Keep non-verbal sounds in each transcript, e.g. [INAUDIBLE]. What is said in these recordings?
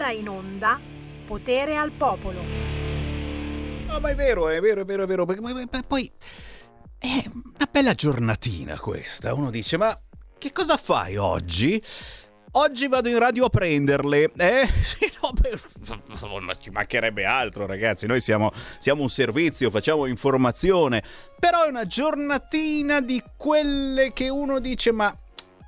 ora in onda Potere al Popolo. No, ma è vero, è vero, è vero, è vero. Poi è una bella giornatina questa. Uno dice, ma che cosa fai oggi? Oggi vado in radio a prenderle, eh? [LAUGHS] No, per... ma ci mancherebbe altro, ragazzi. Noi siamo, siamo, un servizio, facciamo informazione. Però è una giornatina di quelle che uno dice: Ma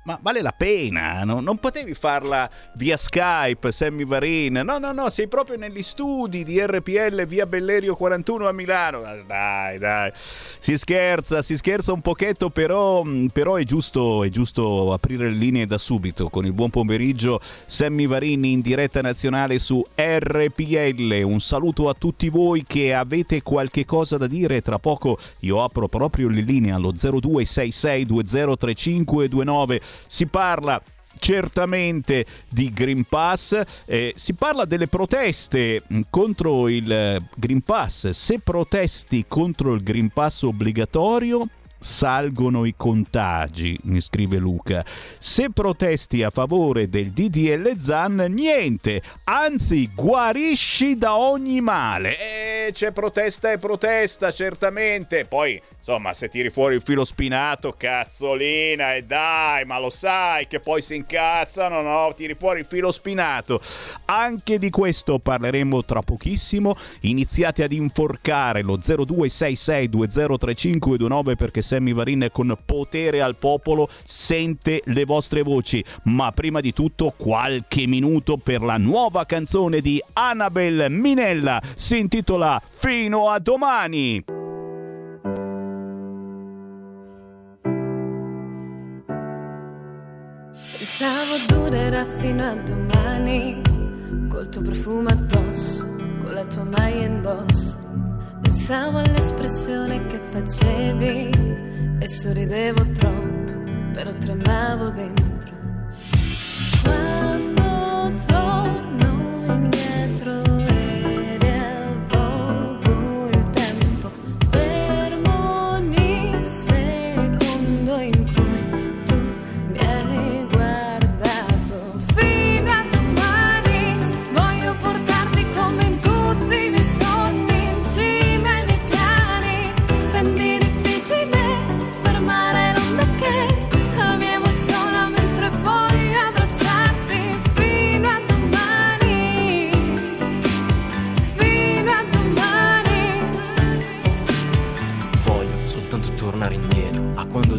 ma vale la pena, no? non potevi farla via Skype, Sammy Varin, no, no, no, sei proprio negli studi di RPL via Bellerio 41 a Milano, dai, dai, si scherza, si scherza un pochetto, però, però è, giusto, è giusto aprire le linee da subito. Con il buon pomeriggio, Sammy Varin in diretta nazionale su RPL, un saluto a tutti voi che avete qualche cosa da dire, tra poco io apro proprio le linee allo 0266203529 si parla certamente di Green Pass, eh, si parla delle proteste mm, contro il eh, Green Pass, se protesti contro il Green Pass obbligatorio salgono i contagi, mi scrive Luca. Se protesti a favore del DDL ZAN, niente, anzi guarisci da ogni male. E eh, c'è protesta e protesta, certamente. Poi Insomma, se tiri fuori il filo spinato, cazzolina, e dai, ma lo sai che poi si incazzano, no? Tiri fuori il filo spinato. Anche di questo parleremo tra pochissimo. Iniziate ad inforcare lo 0266203529 perché Sammy Varin con potere al popolo sente le vostre voci. Ma prima di tutto qualche minuto per la nuova canzone di Annabel Minella. Si intitola Fino a domani. Durerà fino a domani, col tuo profumo addosso, con la tua maglia indosso. Pensavo all'espressione che facevi e sorridevo troppo, però tremavo dentro. Quando torno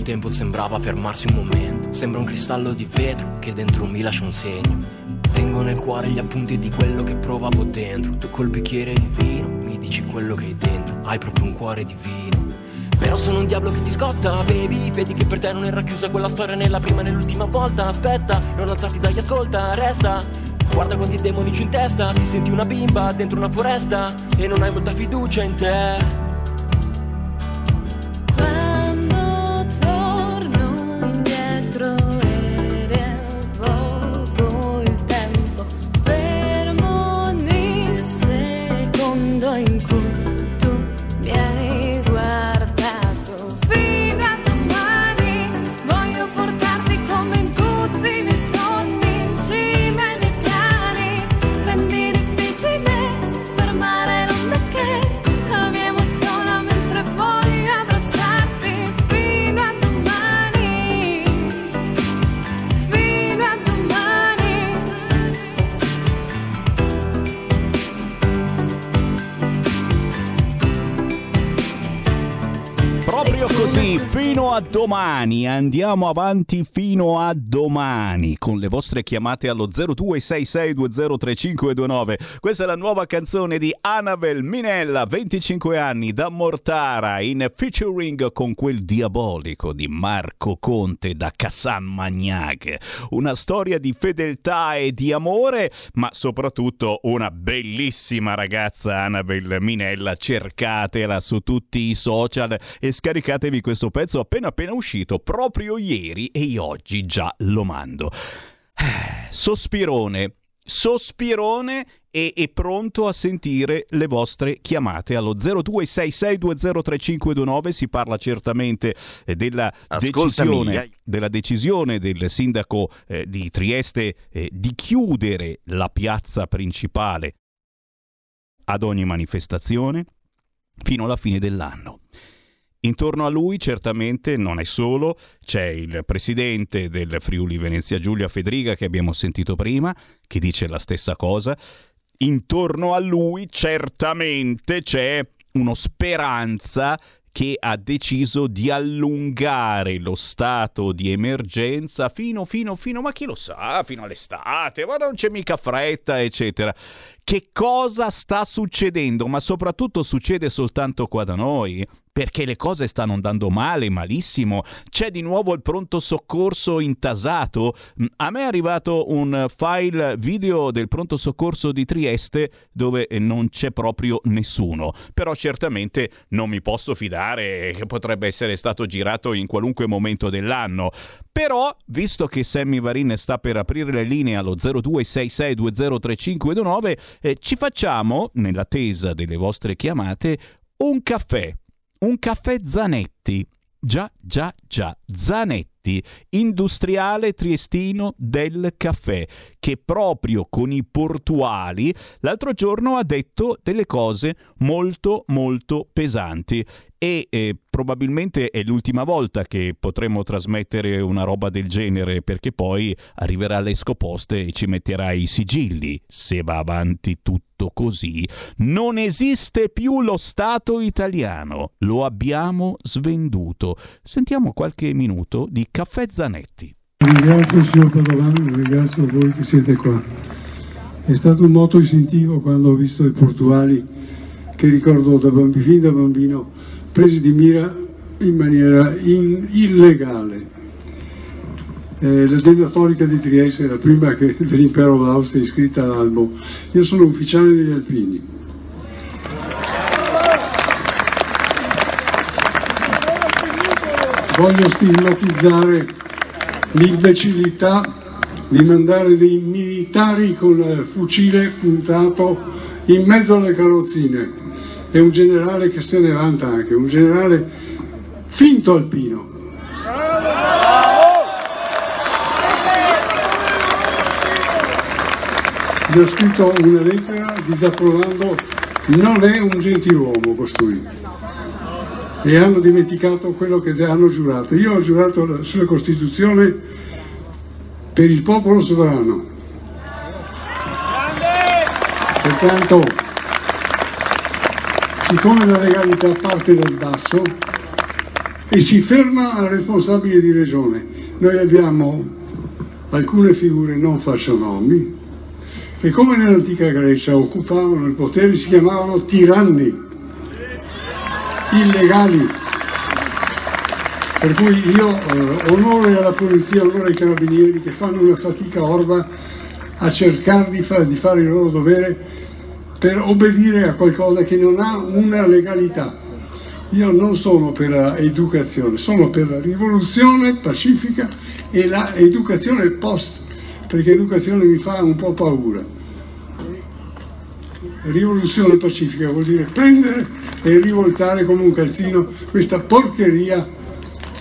tempo sembrava fermarsi un momento. Sembra un cristallo di vetro che dentro mi lascia un segno. Tengo nel cuore gli appunti di quello che provavo dentro. Tu col bicchiere di vino mi dici quello che hai dentro. Hai proprio un cuore di vino. Però sono un diavolo che ti scotta, baby. Vedi che per te non era chiusa quella storia nella prima e nell'ultima volta. Aspetta, non alzarti dagli ascolta, resta. Guarda quanti demoni c'ho in testa. Ti senti una bimba dentro una foresta e non hai molta fiducia in te. Domani, andiamo avanti fino a domani con le vostre chiamate allo 0266203529. Questa è la nuova canzone di Annabel Minella, 25 anni, da Mortara, in featuring con quel diabolico di Marco Conte da Cassan Magnac. Una storia di fedeltà e di amore, ma soprattutto una bellissima ragazza Annabel Minella. Cercatela su tutti i social e scaricatevi questo pezzo appena appena uscito proprio ieri e io oggi già lo mando. Sospirone. sospirone e, e, pronto a sentire le vostre chiamate allo 0266203529 si parla certamente eh, della decisione, della decisione, del sindaco eh, di Trieste eh, di chiudere la piazza principale ad ogni manifestazione fino alla fine dell'anno. Intorno a lui certamente non è solo, c'è il presidente del Friuli Venezia Giulia Federica che abbiamo sentito prima, che dice la stessa cosa. Intorno a lui certamente c'è uno speranza che ha deciso di allungare lo stato di emergenza fino, fino, fino, ma chi lo sa, fino all'estate, ma non c'è mica fretta, eccetera. Che cosa sta succedendo? Ma soprattutto succede soltanto qua da noi? perché le cose stanno andando male, malissimo. C'è di nuovo il pronto soccorso intasato. Mm, a me è arrivato un file video del pronto soccorso di Trieste dove non c'è proprio nessuno. Però certamente non mi posso fidare che potrebbe essere stato girato in qualunque momento dell'anno. Però, visto che Sammy Varin sta per aprire le linee allo 0266203529, eh, ci facciamo, nell'attesa delle vostre chiamate, un caffè un caffè Zanetti. Già, già, già, Zanetti, industriale triestino del caffè, che proprio con i portuali l'altro giorno ha detto delle cose molto, molto pesanti e eh, probabilmente è l'ultima volta che potremo trasmettere una roba del genere perché poi arriverà l'Escoposte e ci metterà i sigilli. Se va avanti tutto così, non esiste più lo Stato italiano, lo abbiamo svenduto. Sentiamo qualche minuto di Caffè Zanetti. Ringrazio il signor Padovano, ringrazio voi che siete qua. È stato un moto istintivo quando ho visto i portuali che ricordo da bambino, da bambino presi di mira in maniera in, illegale. Eh, l'azienda storica di Trieste la prima che, [LAUGHS] dell'impero d'Austria iscritta all'albo. Io sono ufficiale degli Alpini. Voglio stigmatizzare l'imbecillità di mandare dei militari con fucile puntato in mezzo alle carrozzine è un generale che se ne vanta anche, un generale finto alpino. Gli ho scritto una lettera disapprovando, non è un gentiluomo costui. E hanno dimenticato quello che hanno giurato. Io ho giurato sulla Costituzione per il popolo sovrano. Pertanto siccome la legalità parte dal basso e si ferma al responsabile di regione, noi abbiamo alcune figure, non faccio nomi, che come nell'antica Grecia occupavano il potere, si chiamavano tiranni, illegali. Per cui io eh, onore alla polizia, onore ai carabinieri che fanno una fatica orba a cercare di, fa di fare il loro dovere per obbedire a qualcosa che non ha una legalità. Io non sono per l'educazione, sono per la rivoluzione pacifica e l'educazione post, perché l'educazione mi fa un po' paura. Rivoluzione pacifica vuol dire prendere e rivoltare come un calzino questa porcheria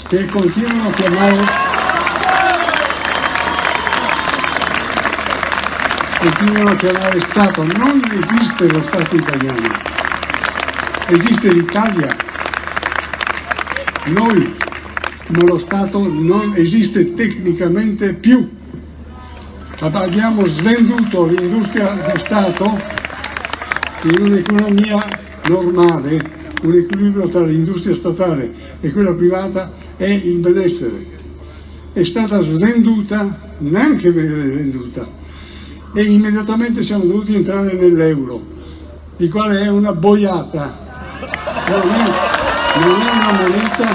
che continuano a chiamare continuano a chiamare Stato. Non esiste lo Stato italiano, esiste l'Italia. Noi, ma lo Stato non esiste tecnicamente più. Abbiamo svenduto l'industria di Stato in un'economia normale, un equilibrio tra l'industria statale e quella privata è il benessere. È stata svenduta, neanche venduta, e immediatamente siamo dovuti entrare nell'euro, il quale è una boiata, non è, non è una moneta,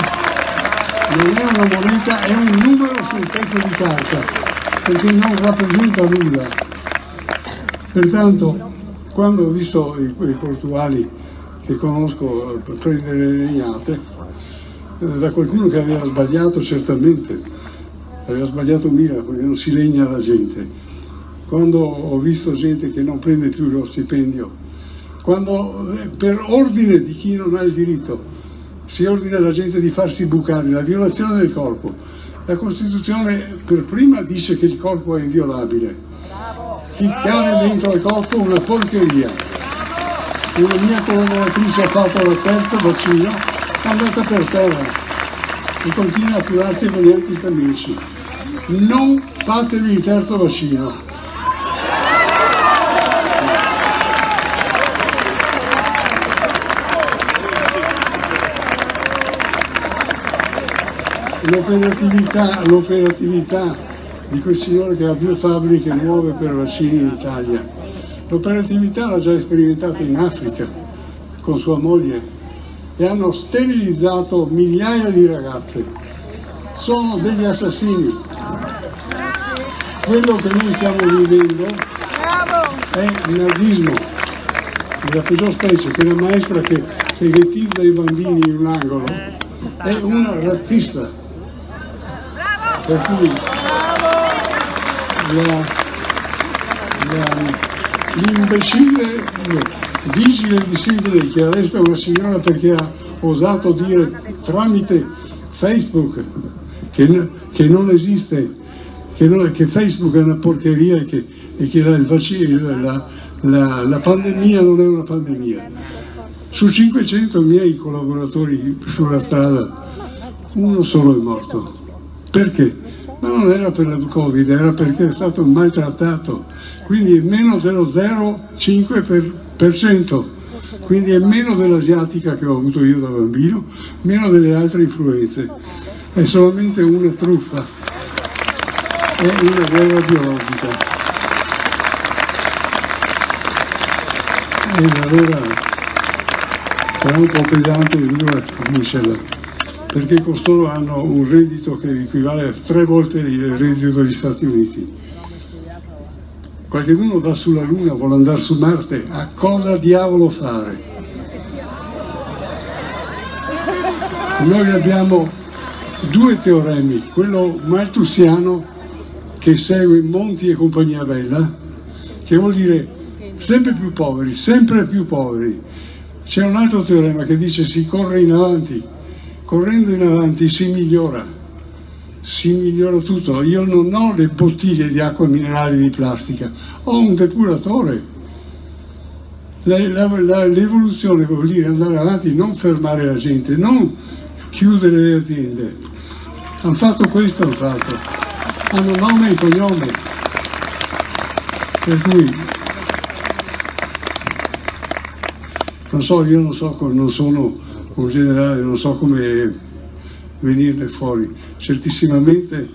non è una moneta, è un numero su un pezzo di carta, perché non rappresenta nulla. Pertanto, quando ho visto i, i portuali che conosco prendere le legnate, eh, da qualcuno che aveva sbagliato certamente, aveva sbagliato mira perché non si legna la gente, quando ho visto gente che non prende più lo stipendio, quando eh, per ordine di chi non ha il diritto si ordina alla gente di farsi bucare, la violazione del corpo. La Costituzione per prima dice che il corpo è inviolabile. Ficcare dentro al corpo una porcheria. Una mia collaboratrice ha fatto il terzo vaccino, è andata per terra e continua a curarsi con gli antistamici. Non fatevi il terzo vaccino. l'operatività, l'operatività di quel signore che ha due fabbriche nuove per vaccini in Italia. L'operatività l'ha già sperimentata in Africa con sua moglie e hanno sterilizzato migliaia di ragazze. Sono degli assassini. Quello che noi stiamo vivendo è il nazismo, la peggior specie, quella maestra che, che ghettizza i bambini in un angolo è una razzista per cui l'imbecille vigile di Sydney che arresta una signora perché ha osato dire tramite Facebook che, che non esiste, che, non, che, Facebook è una porcheria e che, e che la, vaccino, la, la, la pandemia non è una pandemia. Su 500 miei collaboratori sulla strada, uno solo è morto. Perché? Ma non era per il Covid, era perché è stato maltrattato, quindi è meno dello 0,5%, quindi è meno dell'asiatica che ho avuto io da bambino, meno delle altre influenze. È solamente una truffa, è una guerra biologica. E allora sarà un po' pesante e dura Michel perché costoro hanno un reddito che equivale a tre volte il reddito degli Stati Uniti. Qualcuno va sulla Luna, vuole andare su Marte, a cosa diavolo fare? Noi abbiamo due teoremi, quello maltusiano che segue Monti e compagnia bella, che vuol dire sempre più poveri, sempre più poveri. C'è un altro teorema che dice si corre in avanti, correndo in avanti si migliora, si migliora tutto. Io non ho le bottiglie di acqua minerale di plastica, ho un depuratore. l'evoluzione vuol dire andare avanti, non fermare la gente, non chiudere le aziende. Hanno fatto questo, hanno fatto. Hanno nome e cognome. Per cui, non so, io non so, non sono un generale, non so come venirne fuori. Certissimamente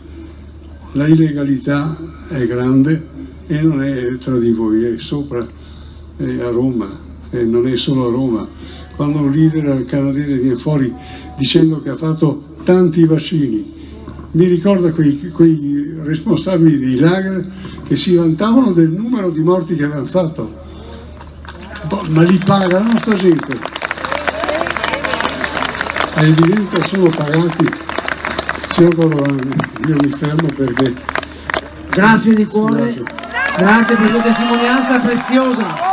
la illegalità è grande e non è tra di voi, è sopra, è a Roma, e non è solo a Roma. Quando un leader canadese viene fuori dicendo che ha fatto tanti vaccini, mi ricorda quei, quei responsabili dei lager che si vantavano del numero di morti che avevano fatto. Boh, ma li pagano sta gente a evidenza sono pagati. Corolani, io mi fermo perché... Grazie di cuore, grazie, grazie per la testimonianza preziosa.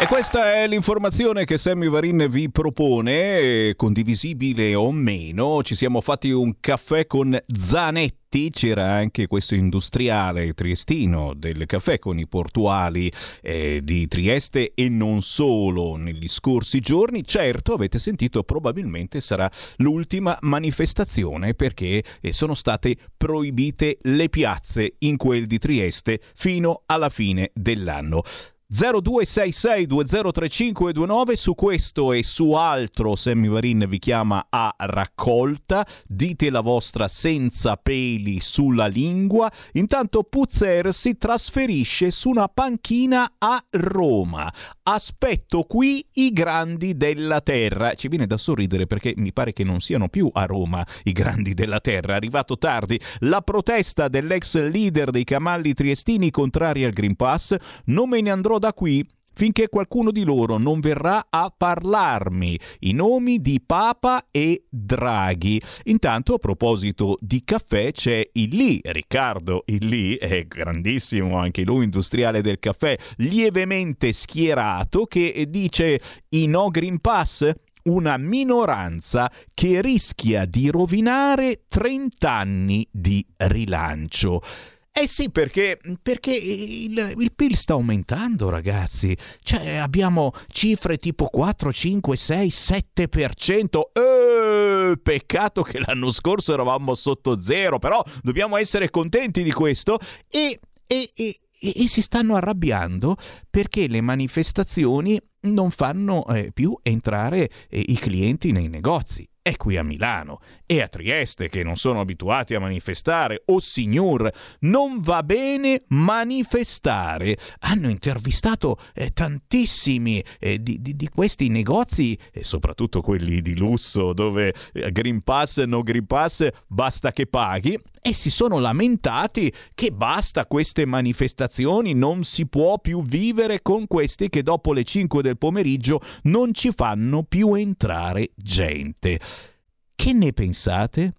E questa è l'informazione che Sammy Varin vi propone, condivisibile o meno. Ci siamo fatti un caffè con Zanetti, c'era anche questo industriale triestino del caffè con i portuali eh, di Trieste e non solo negli scorsi giorni. Certo, avete sentito, probabilmente sarà l'ultima manifestazione perché eh, sono state proibite le piazze in quel di Trieste fino alla fine dell'anno. 0266203529 su questo e su altro Sammy Varin vi chiama a raccolta. Dite la vostra senza peli sulla lingua. Intanto Puzzer si trasferisce su una panchina a Roma. Aspetto qui i grandi della terra. Ci viene da sorridere perché mi pare che non siano più a Roma i grandi della terra. Arrivato tardi. La protesta dell'ex leader dei camalli triestini contrari al Green Pass non me ne andrò da qui finché qualcuno di loro non verrà a parlarmi. I nomi di Papa e Draghi. Intanto, a proposito di caffè, c'è Illy, Riccardo Illy, è grandissimo anche lui, industriale del caffè, lievemente schierato, che dice i no Green Pass una minoranza che rischia di rovinare 30 anni di rilancio. Eh sì, perché, perché il, il, PIL sta aumentando, ragazzi. Cioè, abbiamo cifre tipo 4, 5, 6, 7%. Eh, peccato che l'anno scorso eravamo sotto zero, però dobbiamo essere contenti di questo. E, e, e, e si stanno arrabbiando perché le manifestazioni non fanno eh, più entrare eh, i clienti nei negozi è qui a Milano e a Trieste che non sono abituati a manifestare. O oh, signor, non va bene manifestare. Hanno intervistato eh, tantissimi eh, di, di, di, questi negozi, e soprattutto quelli di lusso, dove eh, Green Pass, no Green Pass, basta che paghi. E si sono lamentati che basta queste manifestazioni, non si può più vivere con questi che dopo le 5 del pomeriggio non ci fanno più entrare gente. Che ne pensate?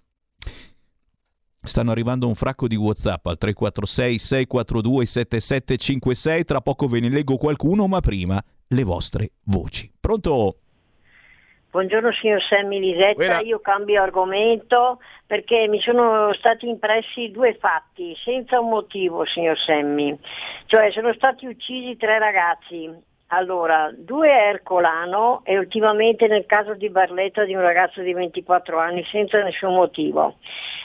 Stanno arrivando un fracco di WhatsApp al 346 642 7756. Tra poco ve ne leggo qualcuno, ma prima le vostre voci. Pronto? Buongiorno signor Sammy Lisetta, Buena. io cambio argomento perché mi sono stati impressi due fatti senza un motivo signor Sammy, cioè sono stati uccisi tre ragazzi, allora, due a Ercolano e ultimamente nel caso di Barletta di un ragazzo di 24 anni senza nessun motivo.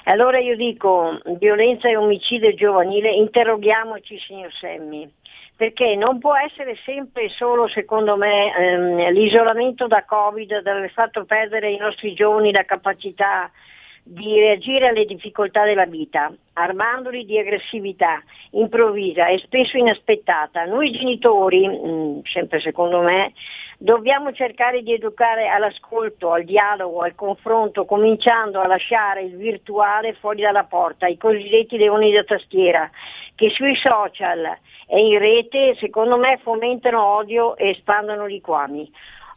Allora io dico, violenza e omicidio giovanile, interroghiamoci signor Semmi, perché non può essere sempre solo, secondo me, ehm, l'isolamento da Covid, di aver fatto perdere ai nostri giovani la capacità di reagire alle difficoltà della vita, armandoli di aggressività improvvisa e spesso inaspettata. Noi genitori, mm, sempre secondo me, dobbiamo cercare di educare all'ascolto, al dialogo, al confronto, cominciando a lasciare il virtuale fuori dalla porta, i cosiddetti leoni da tastiera, che sui social e in rete, secondo me, fomentano odio e espandono liquami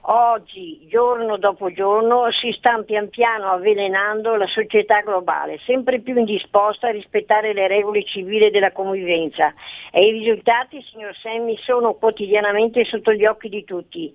oggi, giorno dopo giorno, si sta pian piano avvelenando la società globale, sempre più indisposta a rispettare le regole civili della convivenza. E i risultati, signor Semmi, sono quotidianamente sotto gli occhi di tutti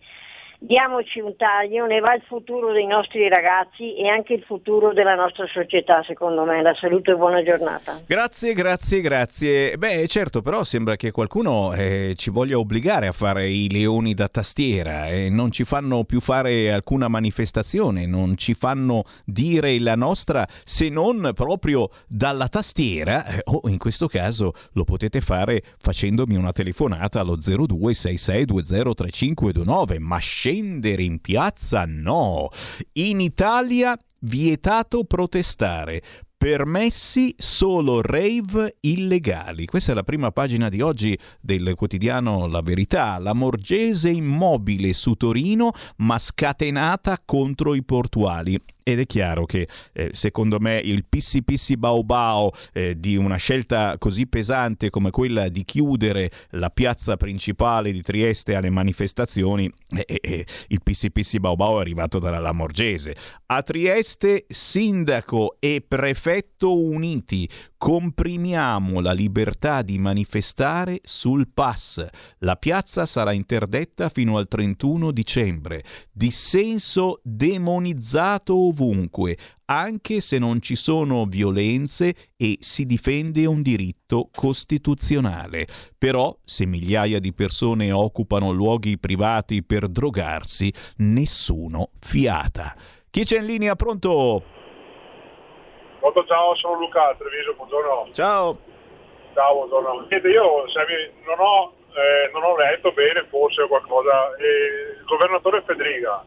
diamoci un taglio, ne va il futuro dei nostri ragazzi e anche il futuro della nostra società, secondo me. La salute e buona giornata. Grazie, grazie, grazie. Beh, certo, però sembra che qualcuno eh, ci voglia obbligare a fare i leoni da tastiera e eh, non ci fanno più fare alcuna manifestazione, non ci fanno dire la nostra se non proprio dalla tastiera, eh, o in questo caso lo potete fare facendomi una telefonata allo 0266203529, ma scegli scendere in piazza? No. In Italia vietato protestare. Permessi solo rave illegali. Questa è la prima pagina di oggi del quotidiano La Verità. La Morgese immobile su Torino, ma scatenata contro i portuali ed è chiaro che eh, secondo me il pissi pissi bao bao eh, di una scelta così pesante come quella di chiudere la piazza principale di Trieste alle manifestazioni, eh, eh, eh il pissi pissi bao bao è arrivato dalla Lamorgese. A Trieste sindaco e prefetto uniti comprimiamo la libertà di manifestare sul pass. La piazza sarà interdetta fino al 31 dicembre. Dissenso demonizzato ovunque, anche se non ci sono violenze e si difende un diritto costituzionale. Però, se migliaia di persone occupano luoghi privati per drogarsi, nessuno fiata. Chi c'è in linea? Pronto? Pronto, ciao, sono Luca Treviso, buongiorno. Ciao. Ciao, buongiorno. Niente, io non ho, eh, non ho letto bene forse qualcosa. Eh, il governatore Federica,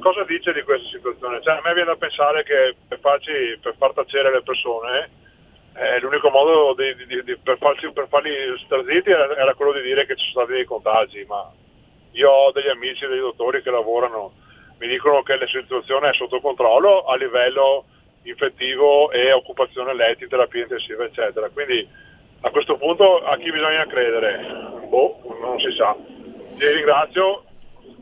cosa dice di questa situazione? Cioè, a me viene da pensare che per, farci, per far tacere le persone eh, l'unico modo di, di, di, per, farci, per, farli straziti era, era, quello di dire che ci sono stati dei contagi, ma io ho degli amici, dei dottori che lavorano, mi dicono che la situazione è sotto controllo a livello infettivo e occupazione letti, terapia intensiva, eccetera. Quindi a questo punto a chi bisogna credere? Boh, non si sa. ti ringrazio.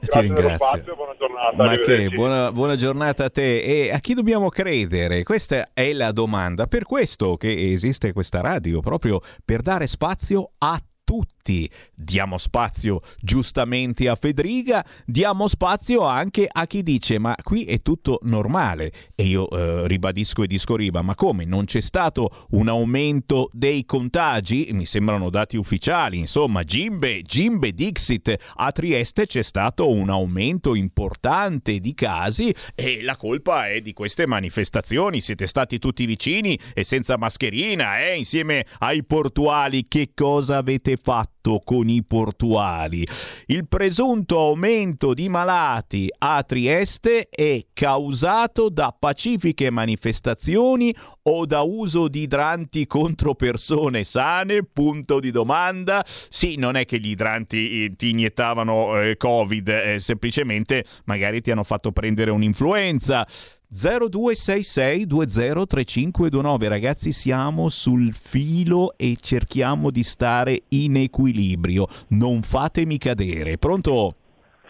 Ti ringrazio. Spazio, buona giornata. Ma che buona, buona, giornata a te. E a chi dobbiamo credere? Questa è la domanda. Per questo che esiste questa radio, proprio per dare spazio a tutti. Diamo spazio giustamente a Federica, diamo spazio anche a chi dice ma qui è tutto normale. E io eh, ribadisco e disco riba, ma come? Non c'è stato un aumento dei contagi? Mi sembrano dati ufficiali, insomma, Gimbe, Gimbe Dixit, a Trieste c'è stato un aumento importante di casi e la colpa è di queste manifestazioni. Siete stati tutti vicini e senza mascherina, eh, insieme ai portuali. Che cosa avete fatto con i portuali. Il presunto aumento di malati a Trieste è causato da pacifiche manifestazioni o da uso di idranti contro persone sane? Punto di domanda. Sì, non è che gli idranti eh, ti iniettavano eh, Covid, eh, semplicemente magari ti hanno fatto prendere un'influenza. 0266203529 ragazzi siamo sul filo e cerchiamo di stare in equilibrio. Non fatemi cadere. Pronto?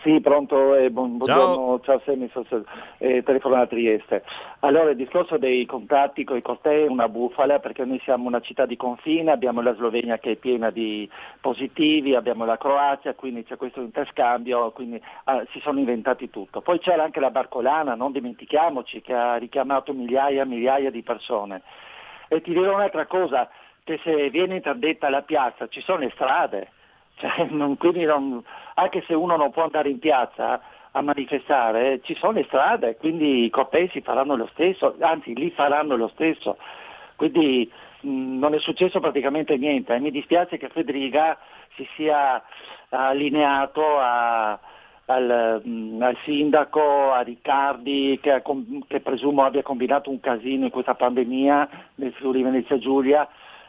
Sì, pronto, eh, buon, buongiorno, ciao, ciao Semi, eh, telefono da Trieste. Allora, il discorso dei contatti con i cortei è una bufala perché noi siamo una città di confine, abbiamo la Slovenia che è piena di positivi, abbiamo la Croazia, quindi c'è questo interscambio, quindi ah, si sono inventati tutto. Poi c'era anche la Barcolana, non dimentichiamoci, che ha richiamato migliaia e migliaia di persone. E ti dirò un'altra cosa, che se viene interdetta la piazza ci sono le strade cioè, [LAUGHS] non, non, anche se uno non può andare in piazza a manifestare, ci sono le strade, quindi i cortei faranno lo stesso, anzi li faranno lo stesso. Quindi mh, non è successo praticamente niente e mi dispiace che Federica si sia allineato a, al, mh, al, sindaco, a Riccardi, che, che, presumo abbia combinato un casino in questa pandemia nel Friuli Venezia Giulia,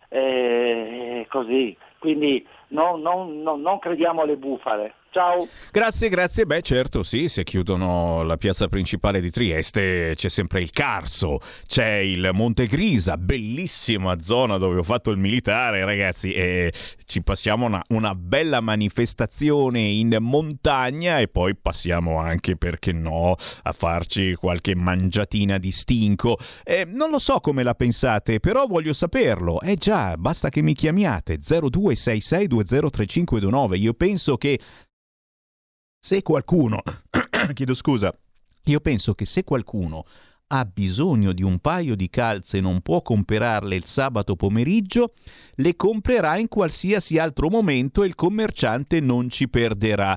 e così. Quindi non, non, non, crediamo alle bufale. Ciao. Grazie, grazie. Beh, certo, sì, se chiudono la piazza principale di Trieste c'è sempre il Carso, c'è il Monte Grisa, bellissima zona dove ho fatto il militare, ragazzi, e ci passiamo una, una bella manifestazione in montagna e poi passiamo anche, perché no, a farci qualche mangiatina di stinco. Eh, non lo so come la pensate, però voglio saperlo. Eh già, basta che mi chiamiate 0266203529. Io penso che se qualcuno, [CLEARS THROAT] chiedo scusa, io penso che se qualcuno ha bisogno di un paio di calze e non può comprarle il sabato pomeriggio, le comprerà in qualsiasi altro momento e il commerciante non ci perderà.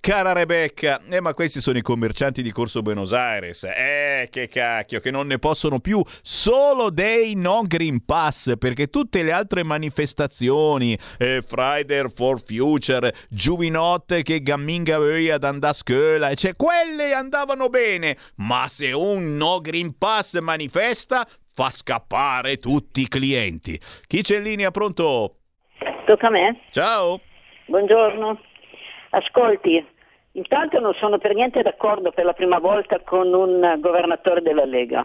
Cara Rebecca, eh, ma questi sono i commercianti di Corso Buenos Aires. Eh, che cacchio, che non ne possono più solo dei no Green Pass, perché tutte le altre manifestazioni, eh, Friday for Future, Giuvinotte che gamminga ad andare a scuola, cioè quelle andavano bene, ma se un no Green Pass manifesta, fa scappare tutti i clienti. Chi c'è in linea pronto? Tocca a me. Ciao. Buongiorno. Ascolti, intanto non sono per niente d'accordo per la prima volta con un governatore della Lega,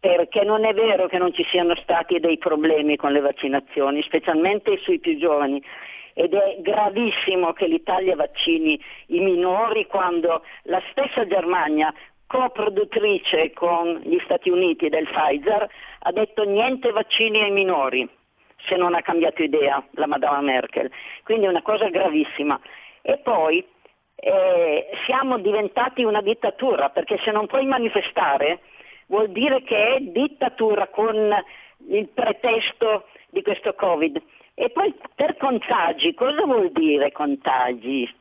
perché non è vero che non ci siano stati dei problemi con le vaccinazioni, specialmente sui più giovani. Ed è gravissimo che l'Italia vaccini i minori quando la stessa Germania, coproduttrice con gli Stati Uniti del Pfizer, ha detto niente vaccini ai minori se non ha cambiato idea la Madama Merkel. Quindi è una cosa gravissima. E poi eh, siamo diventati una dittatura, perché se non puoi manifestare vuol dire che è dittatura con il pretesto di questo Covid. E poi per contagi, cosa vuol dire contagi?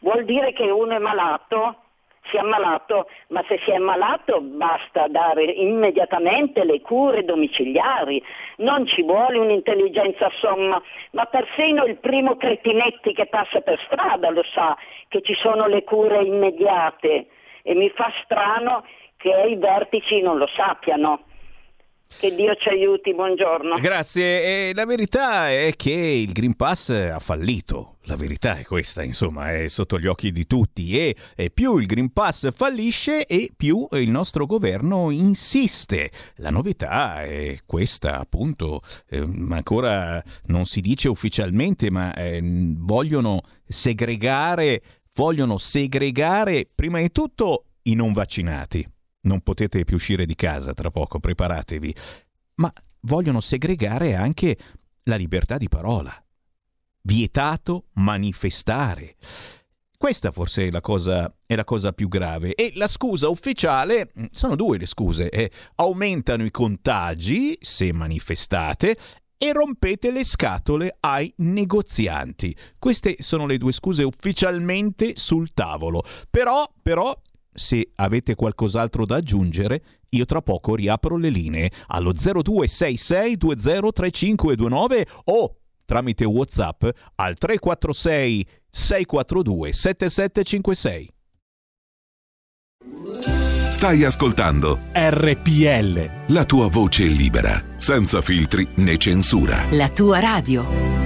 Vuol dire che uno è malato si è ammalato, ma se si è ammalato basta dare immediatamente le cure domiciliari, non ci vuole un'intelligenza somma, ma persino il primo cretinetti che passa per strada lo sa che ci sono le cure immediate e mi fa strano che i vertici non lo sappiano. Che Dio ci aiuti, buongiorno. Grazie. E la verità è che il Green Pass ha fallito La verità è questa, insomma, è sotto gli occhi di tutti e, e, più il Green Pass fallisce e più il nostro governo insiste. La novità è questa, appunto, eh, ancora non si dice ufficialmente, ma eh, vogliono segregare, vogliono segregare prima di tutto i non vaccinati. Non potete più uscire di casa tra poco, preparatevi. Ma vogliono segregare anche la libertà di parola vietato manifestare. Questa forse è la, cosa, è la cosa più grave. E la scusa ufficiale, mm, sono due le scuse, eh, aumentano i contagi se manifestate e rompete le scatole ai negozianti. Queste sono le due scuse ufficialmente sul tavolo. Però, però, se avete qualcos'altro da aggiungere, io tra poco riapro le linee allo 0266203529 o tramite WhatsApp al 346 642 7756. Stai ascoltando RPL. La tua voce libera, senza filtri né censura. La tua radio.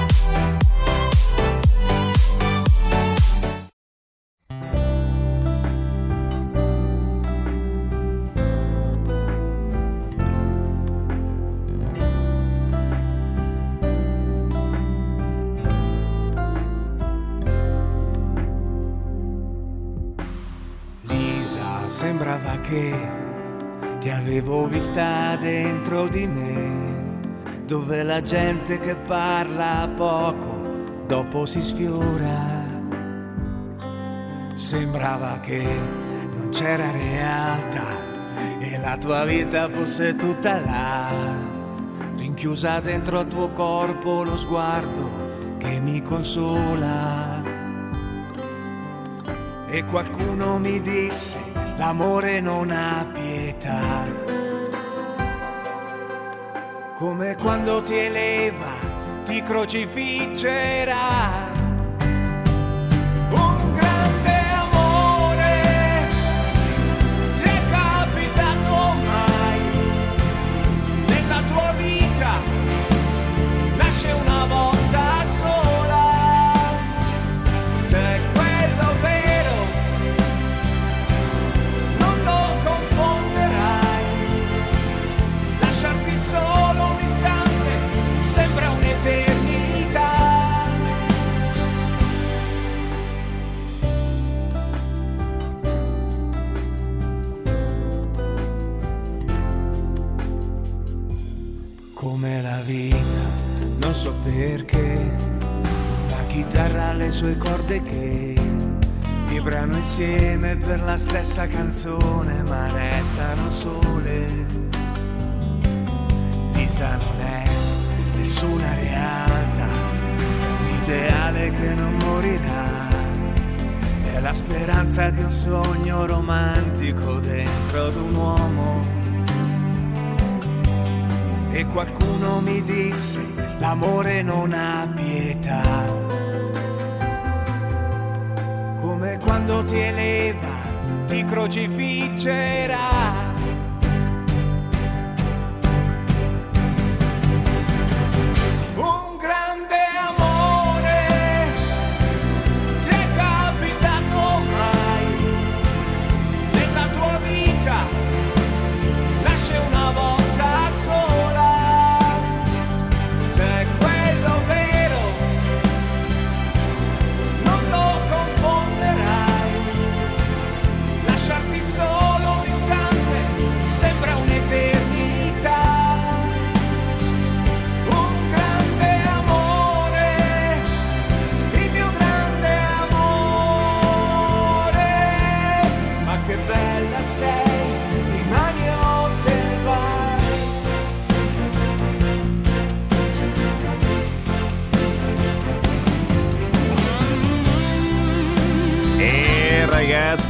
Che ti avevo vista dentro di me, dove la gente che parla poco dopo si sfiora. Sembrava che non c'era realtà e la tua vita fosse tutta là, rinchiusa dentro al tuo corpo lo sguardo che mi consola. E qualcuno mi disse l'amore non ha pietà. Come quando ti eleva, ti crocifiggerà. Perché la chitarra ha le sue corde che vibrano insieme per la stessa canzone ma restano sole. Lisa non è nessuna realtà, è un ideale che non morirà. È la speranza di un sogno romantico dentro ad un uomo. E qualcuno mi disse l'amore non ha pietà. Come quando ti eleva, ti crocifiggerà.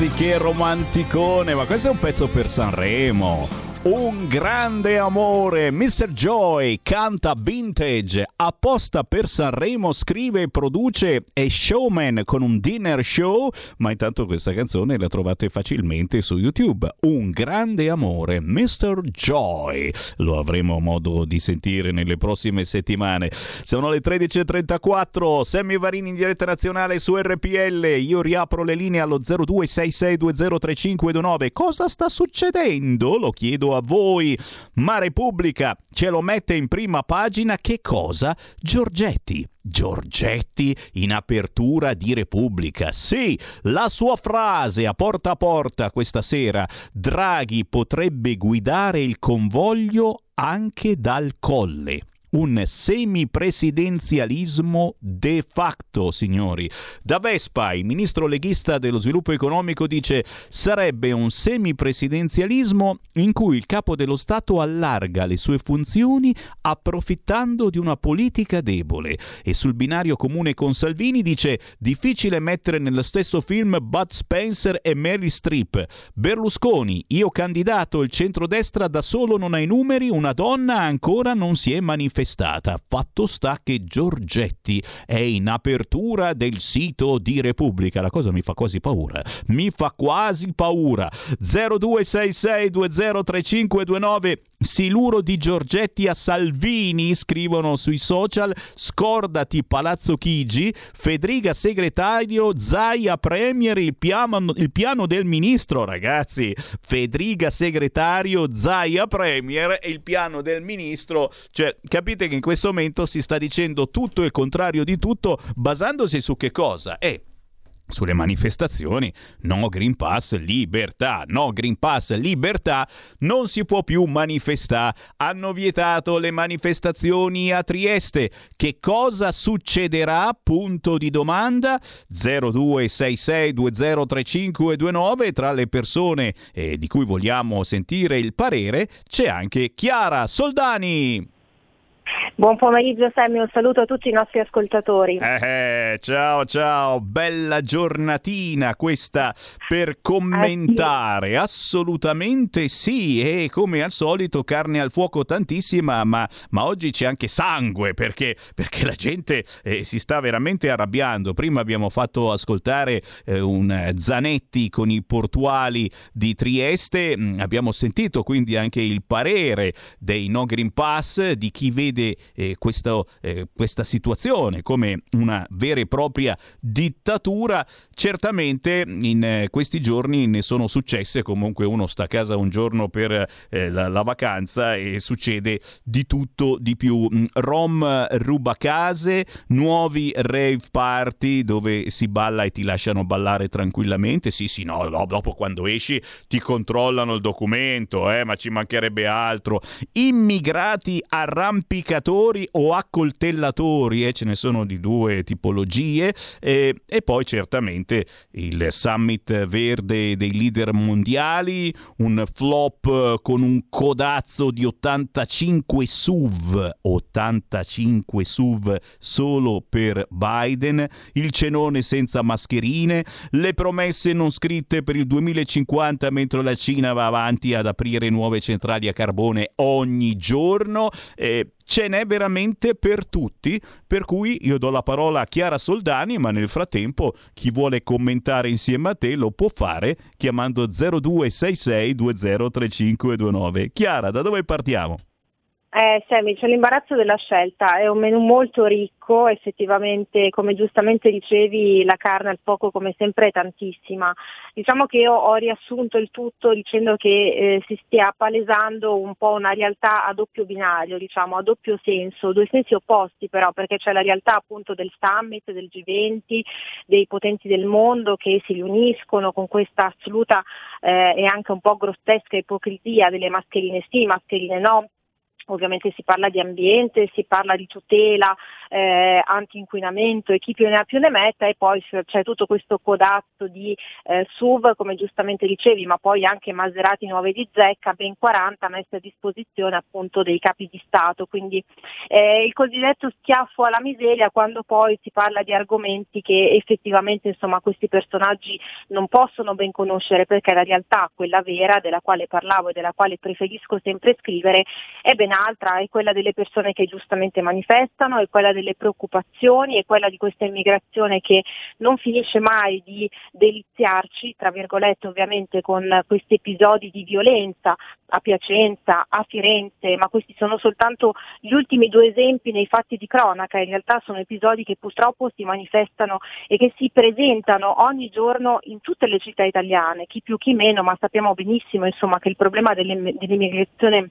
Ragazzi, che romanticone, ma questo è un pezzo per Sanremo. Un grande amore, Mr. Joy canta vintage, apposta per Sanremo, scrive produce e showman con un dinner show, ma intanto questa canzone la trovate facilmente su YouTube. Un grande amore, Mr. Joy. Lo avremo modo di sentire nelle prossime settimane. Sono le 13.34, Sammy Varini in diretta nazionale su RPL, io riapro le linee allo 0266203529. Cosa sta succedendo? Lo chiedo a voi. Ma Repubblica ce lo mette in prima pagina che cosa? Giorgetti. Giorgetti in apertura di Repubblica. Sì, la sua frase a porta a porta questa sera. Draghi potrebbe guidare il convoglio anche dal colle un semipresidenzialismo de facto, signori. Da Vespa, il ministro leghista dello sviluppo economico dice sarebbe un semipresidenzialismo in cui il capo dello Stato allarga le sue funzioni approfittando di una politica debole. E sul binario comune con Salvini dice difficile mettere nello stesso film Bud Spencer e Mary Streep. Berlusconi, io candidato, il centrodestra da solo non ha i numeri, una donna ancora non si è manifestata manifestata. Fatto sta che Giorgetti è in apertura del sito di Repubblica. La cosa mi fa quasi paura. Mi fa quasi paura. 0266203529 Siluro di Giorgetti a Salvini, scrivono sui social, scordati Palazzo Chigi, Federica segretario, Zaia premier, il piano, il piano del ministro, ragazzi. Federica segretario, Zaia premier e il piano del ministro. Cioè, capite che in questo momento si sta dicendo tutto il contrario di tutto, basandosi su che cosa? Eh, sulle manifestazioni, no Green Pass, libertà, no Green Pass, libertà, non si può più manifestare. Hanno vietato le manifestazioni a Trieste. Che cosa succederà? Punto di domanda 0266203529 tra le persone eh, di cui vogliamo sentire il parere c'è anche Chiara Soldani. Buon pomeriggio Sammy, un saluto a tutti i nostri ascoltatori. Eh, ciao ciao, bella giornatina questa per commentare, eh sì. assolutamente sì, e come al solito carne al fuoco tantissima, ma, ma oggi c'è anche sangue perché, perché la gente eh, si sta veramente arrabbiando. Prima abbiamo fatto ascoltare eh, un Zanetti con i portuali di Trieste, mm, abbiamo sentito quindi anche il parere dei No Green Pass, di chi vede eh, questo, eh, questa situazione come una vera e propria dittatura, certamente in eh, questi giorni ne sono successe, comunque uno sta a casa un giorno per eh, la, la, vacanza e succede di tutto di più. Mm, Rom ruba case, nuovi rave party dove si balla e ti lasciano ballare tranquillamente, sì sì no, no dopo quando esci ti controllano il documento, eh, ma ci mancherebbe altro. Immigrati arrampicati impiccatori o accoltellatori, eh, ce ne sono di due tipologie, eh, e poi certamente il summit verde dei leader mondiali, un flop con un codazzo di 85 SUV, 85 SUV solo per Biden, il cenone senza mascherine, le promesse non scritte per il 2050 mentre la Cina va avanti ad aprire nuove centrali a carbone ogni giorno. Eh, ce n'è veramente per tutti, per cui io do la parola a Chiara Soldani, ma nel frattempo chi vuole commentare insieme a te lo può fare chiamando 0266203529. Chiara, da dove partiamo? Eh, Sammy, c'è l'imbarazzo della scelta, è un menù molto ricco, effettivamente, come giustamente dicevi, la carne al fuoco come sempre è tantissima. Diciamo che io ho riassunto il tutto dicendo che eh, si stia palesando un po' una realtà a doppio binario, diciamo, a doppio senso, due sensi opposti però, perché c'è la realtà appunto del summit, del G20, dei potenti del mondo che si riuniscono con questa assoluta eh, e anche un po' grottesca ipocrisia delle mascherine sì, mascherine no, Ovviamente si parla di ambiente, si parla di tutela eh, anti-inquinamento e chi più ne ha più ne metta e poi c'è tutto questo codazzo di eh, SUV, come giustamente dicevi, ma poi anche Maserati nuove di zecca, ben 40 messe a disposizione appunto dei capi di Stato. Quindi eh, il cosiddetto schiaffo alla miseria quando poi si parla di argomenti che effettivamente insomma, questi personaggi non possono ben conoscere perché la realtà, quella vera della quale parlavo e della quale preferisco sempre scrivere, è ben altra, è quella delle persone che giustamente manifestano, è quella delle preoccupazioni, è quella di questa immigrazione che non finisce mai di deliziarci, tra virgolette ovviamente con questi episodi di violenza a Piacenza, a Firenze, ma questi sono soltanto gli ultimi due esempi nei fatti di cronaca, in realtà sono episodi che purtroppo si manifestano e che si presentano ogni giorno in tutte le città italiane, chi più chi meno, ma sappiamo benissimo insomma, che il problema dell'immigrazione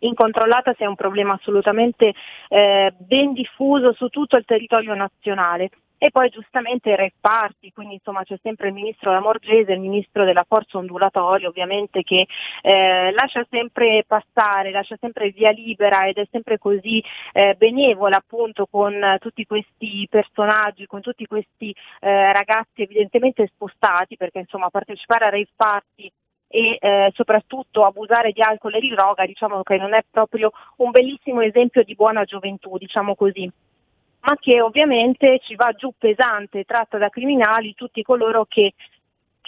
incontrollata sia un problema assolutamente eh, ben diffuso su tutto il territorio nazionale. E poi giustamente i reparti, quindi insomma c'è sempre il ministro Lamorgese, il ministro della forza ondulatoria ovviamente che eh, lascia sempre passare, lascia sempre via libera ed è sempre così eh, benevola appunto con tutti questi personaggi, con tutti questi eh, ragazzi evidentemente spostati perché insomma partecipare a rave party e eh, soprattutto abusare di alcol e di droga diciamo che non è proprio un bellissimo esempio di buona gioventù, diciamo così. Ma che ovviamente ci va giù pesante, tratta da criminali tutti coloro che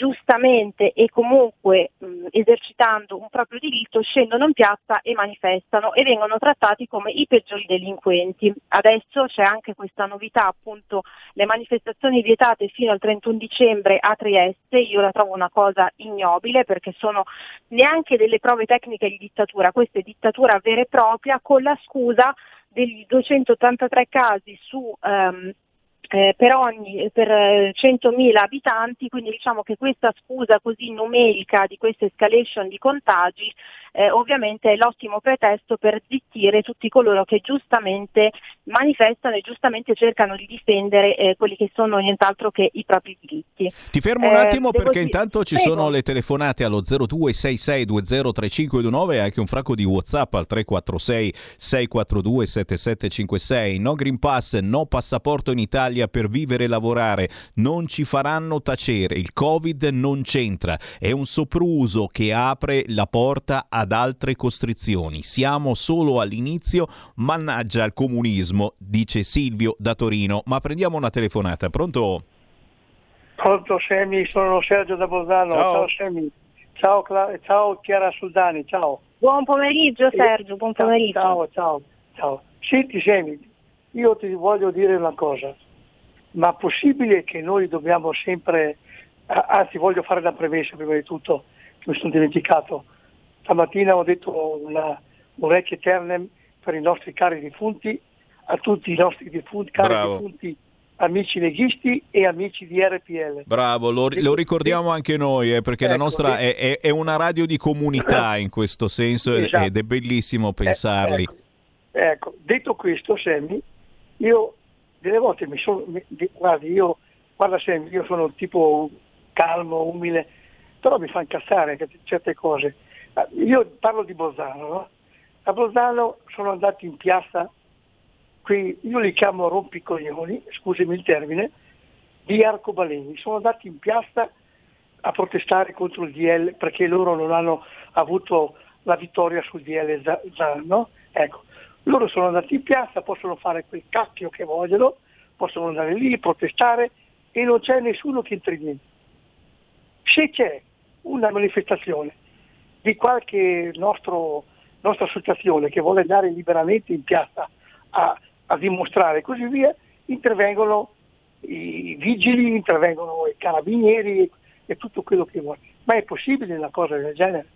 giustamente e comunque mh, esercitando un proprio diritto scendono in piazza e manifestano e vengono trattati come i peggiori delinquenti. Adesso c'è anche questa novità, appunto le manifestazioni vietate fino al 31 dicembre a Trieste, io la trovo una cosa ignobile perché sono neanche delle prove tecniche di dittatura, questa è dittatura vera e propria con la scusa degli 283 casi su um, eh, per, ogni, per 100.000 abitanti, quindi diciamo che questa scusa così numerica di questa escalation di contagi eh, ovviamente è l'ottimo pretesto per zittire tutti coloro che giustamente manifestano e giustamente cercano di difendere eh, quelli che sono nient'altro che i propri diritti. Ti fermo un eh, attimo perché dire... intanto ci Prego. sono le telefonate allo 0266203529 e anche un fracco di Whatsapp al 346 642 7756. No Green Pass, no passaporto in Italia per vivere e lavorare, non ci faranno tacere, il Covid non c'entra, è un sopruso che apre la porta a ad altre costrizioni. Siamo solo all'inizio, mannaggia il comunismo, dice Silvio da Torino. Ma prendiamo una telefonata, pronto? Pronto Semi, sono Sergio da Bolzano. Ciao, ciao Semi. Ciao, Cla- ciao Chiara Soldani, ciao. Buon pomeriggio Sergio, buon pomeriggio. Ciao, ciao, ciao. Senti Semi, io ti voglio dire una cosa, ma possibile che noi dobbiamo sempre, anzi voglio fare una premessa prima di tutto, mi sono dimenticato, Stamattina ho detto una, un rec eternem per i nostri cari defunti, a tutti i nostri defunti, cari Bravo. defunti amici leghisti e amici di RPL. Bravo, lo, lo ricordiamo anche noi eh, perché ecco, la nostra è, è, è, una radio di comunità [LAUGHS] in questo senso esatto. ed è bellissimo pensarli. ecco, ecco, detto questo Sammy, io delle volte mi sono, mi, guardi, io, guarda Sammy, io sono un tipo calmo, umile, però mi fa incazzare certe cose. Io parlo di Bolzano, no? A Bolzano sono andati in piazza, qui, io li chiamo rompicoglioni, scusami il termine, di arcobaleni. Sono andati in piazza a protestare contro il DL perché loro non hanno avuto la vittoria sul DL Zan, no? Ecco, loro sono andati in piazza, possono fare quel cacchio che vogliono, possono andare lì, protestare e non c'è nessuno che interviene. Se c'è una manifestazione di qualche nostro, nostra associazione che vuole andare liberamente in piazza a, a dimostrare e così via, intervengono i vigili, intervengono i carabinieri e, tutto quello che vuole. Ma è possibile una cosa del genere?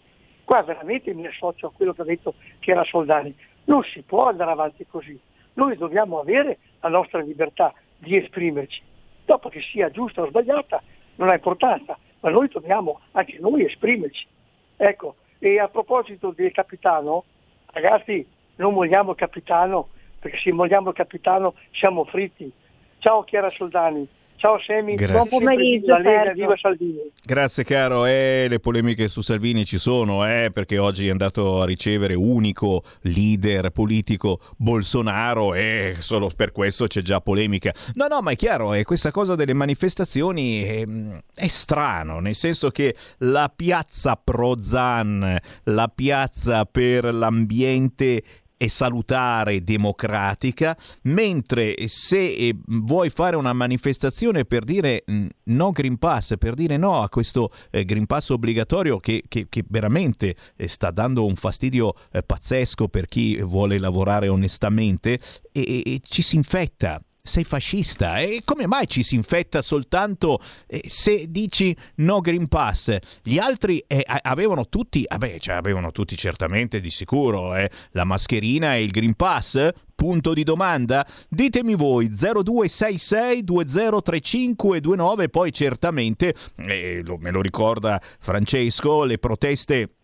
Qua veramente mi associo a quello che ha detto che era Soldani. Non si può andare avanti così. Noi dobbiamo avere la nostra libertà di esprimerci. Dopo che sia giusta o sbagliata non ha importanza, ma noi dobbiamo anche noi esprimerci. Ecco, e a proposito del capitano, ragazzi, non vogliamo il capitano, perché se vogliamo il capitano siamo fritti. Ciao Chiara Soldani, Ciao Semi, Grazie. buon pomeriggio. La Lega, viva Salvini. Grazie caro, eh, le polemiche su Salvini ci sono, eh, perché oggi è andato a ricevere unico leader politico Bolsonaro e solo per questo c'è già polemica. No, no, ma è chiaro, eh, questa cosa delle manifestazioni è, è strano, nel senso che la piazza pro Zan, la piazza per l'ambiente e salutare democratica, mentre se eh, vuoi fare una manifestazione per dire mh, no Green Pass, per dire no a questo eh, Green Pass obbligatorio che, che- che veramente eh, sta dando un fastidio pazzesco per chi vuole lavorare onestamente, e- e ci si infetta. Sei fascista e come mai ci si infetta soltanto eh, se dici no Green Pass? Gli altri eh, avevano tutti, vabbè, cioè avevano tutti certamente di sicuro eh, la mascherina e il Green Pass? Punto di domanda? Ditemi voi 0266 203529 poi certamente, eh, lo- me lo ricorda Francesco, le proteste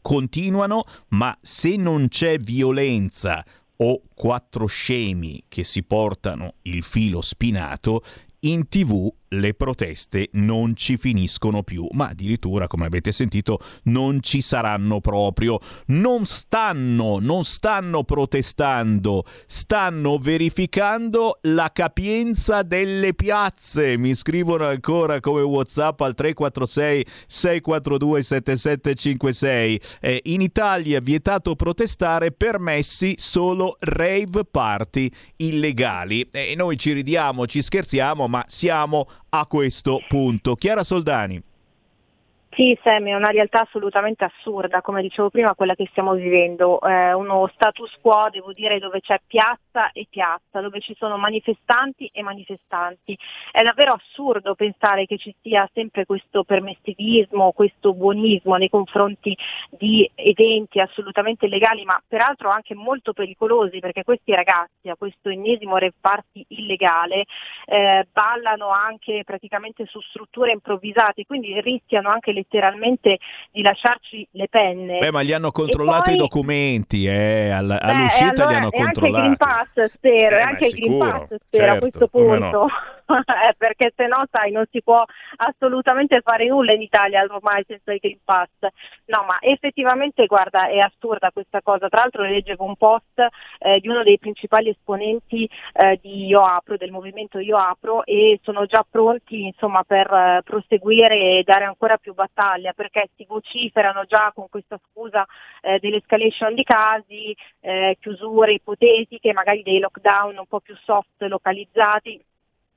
continuano, ma se non c'è violenza o quattro scemi che si portano il filo spinato, in tv le proteste non ci finiscono più, ma addirittura, come avete sentito, non ci saranno proprio. Non stanno, non stanno protestando, stanno verificando la capienza delle piazze. Mi scrivono ancora come WhatsApp al 346 642 7756. Eh, in Italia vietato protestare, permessi solo rave party illegali. E noi ci ridiamo, ci scherziamo, ma siamo a questo punto. Chiara Soldani. Sì, Sammy, è una realtà assolutamente assurda, come dicevo prima, quella che stiamo vivendo, eh, uno status quo, devo dire, dove c'è piazza e piazza, dove ci sono manifestanti e manifestanti. È davvero assurdo pensare che ci sia sempre questo permissivismo, questo buonismo nei confronti di eventi assolutamente legali, ma peraltro anche molto pericolosi, perché questi ragazzi a questo ennesimo rave party illegale eh, ballano anche praticamente su strutture improvvisate, quindi rischiano anche letteralmente di lasciarci le penne. Beh, ma gli hanno controllato E i poi- documenti, eh, alla- Beh, all'uscita allora, li hanno e anche il Green controllati. Pass spero, Eh, anche il Green Pass spero a certo, questo come no. [LAUGHS] Eh, perché se no sai non si può assolutamente fare nulla in Italia ormai senza il Green Pass. No, ma effettivamente guarda è assurda questa cosa. Tra l'altro leggevo un post eh, di uno dei principali esponenti eh, di Io Apro, del movimento Io Apro e sono già pronti insomma per eh, proseguire e dare ancora più battaglia perché si vociferano già con questa scusa eh, dell'escalation di casi, chiusure ipotetiche, magari dei lockdown un po' più soft localizzati.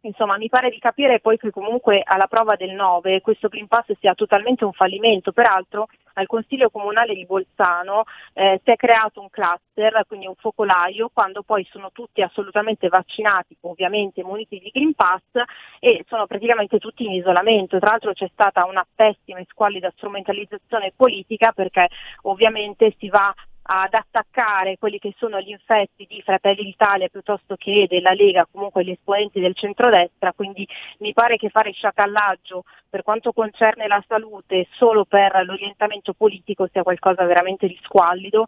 Insomma, mi pare di capire poi che comunque alla prova del 9 questo Green Pass sia totalmente un fallimento. Peraltro al Consiglio Comunale di Bolzano eh, si è creato un cluster, quindi un focolaio, quando poi sono tutti assolutamente vaccinati, ovviamente muniti di Green Pass e sono praticamente tutti in isolamento. Tra l'altro c'è stata una pessima e squallida strumentalizzazione politica perché ovviamente si va ad attaccare quelli che sono gli infetti di Fratelli d'Italia piuttosto che della Lega, comunque gli esponenti del centrodestra, quindi mi pare che fare sciacallaggio per quanto concerne la salute solo per l'orientamento politico sia qualcosa veramente di squallido,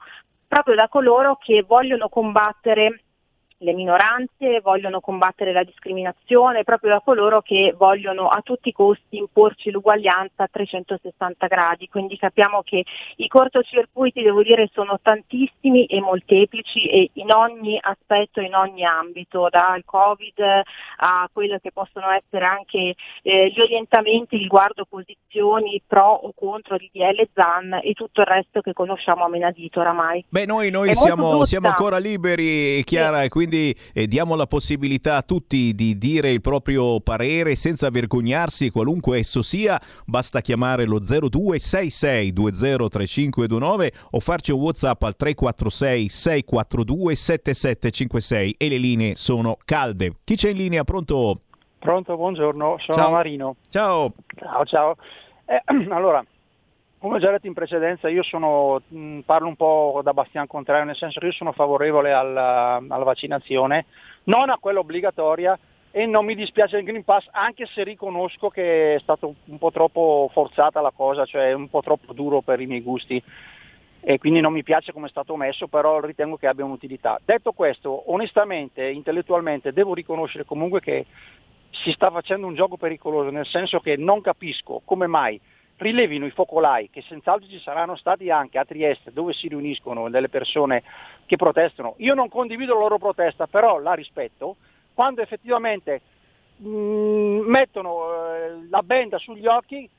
proprio da coloro che vogliono combattere le minoranze, vogliono combattere la discriminazione, proprio da coloro che vogliono a tutti i costi imporci l'uguaglianza a 360 gradi. Quindi capiamo che i cortocircuiti, devo dire, sono tantissimi e molteplici e in ogni aspetto, in ogni ambito, dal Covid a quello che possono essere anche eh, gli orientamenti riguardo posizioni pro o contro il DL ZAN e tutto il resto che conosciamo a menadito oramai. Beh, noi, noi siamo, siamo ancora liberi, Chiara, e quindi eh, diamo la possibilità a tutti di dire il proprio parere senza vergognarsi, qualunque esso sia. Basta chiamare lo 0266 203529 o farci un WhatsApp al 346 642 7756 e le linee sono calde. Chi c'è in linea? Pronto? Pronto, buongiorno, sono Ciao. Marino. Ciao. Ciao, ciao. Eh, [CLEARS THROAT] allora, come ho già detto in precedenza, io sono, mh, parlo un po' da Bastian Contrario, nel senso che io sono favorevole alla, alla vaccinazione, non a quella obbligatoria e non mi dispiace il Green Pass, anche se riconosco che è stato un po' troppo forzata la cosa, cioè un po' troppo duro per i miei gusti e quindi non mi piace come è stato messo, però ritengo che abbia un'utilità. Detto questo, onestamente, intellettualmente, devo riconoscere comunque che si sta facendo un gioco pericoloso, nel senso che non capisco come mai rilevino i focolai, che senz'altro ci saranno stati anche a Trieste, dove si riuniscono delle persone che protestano. Io non condivido la loro protesta, però la rispetto, quando effettivamente mh, mm, mettono eh, la benda sugli occhi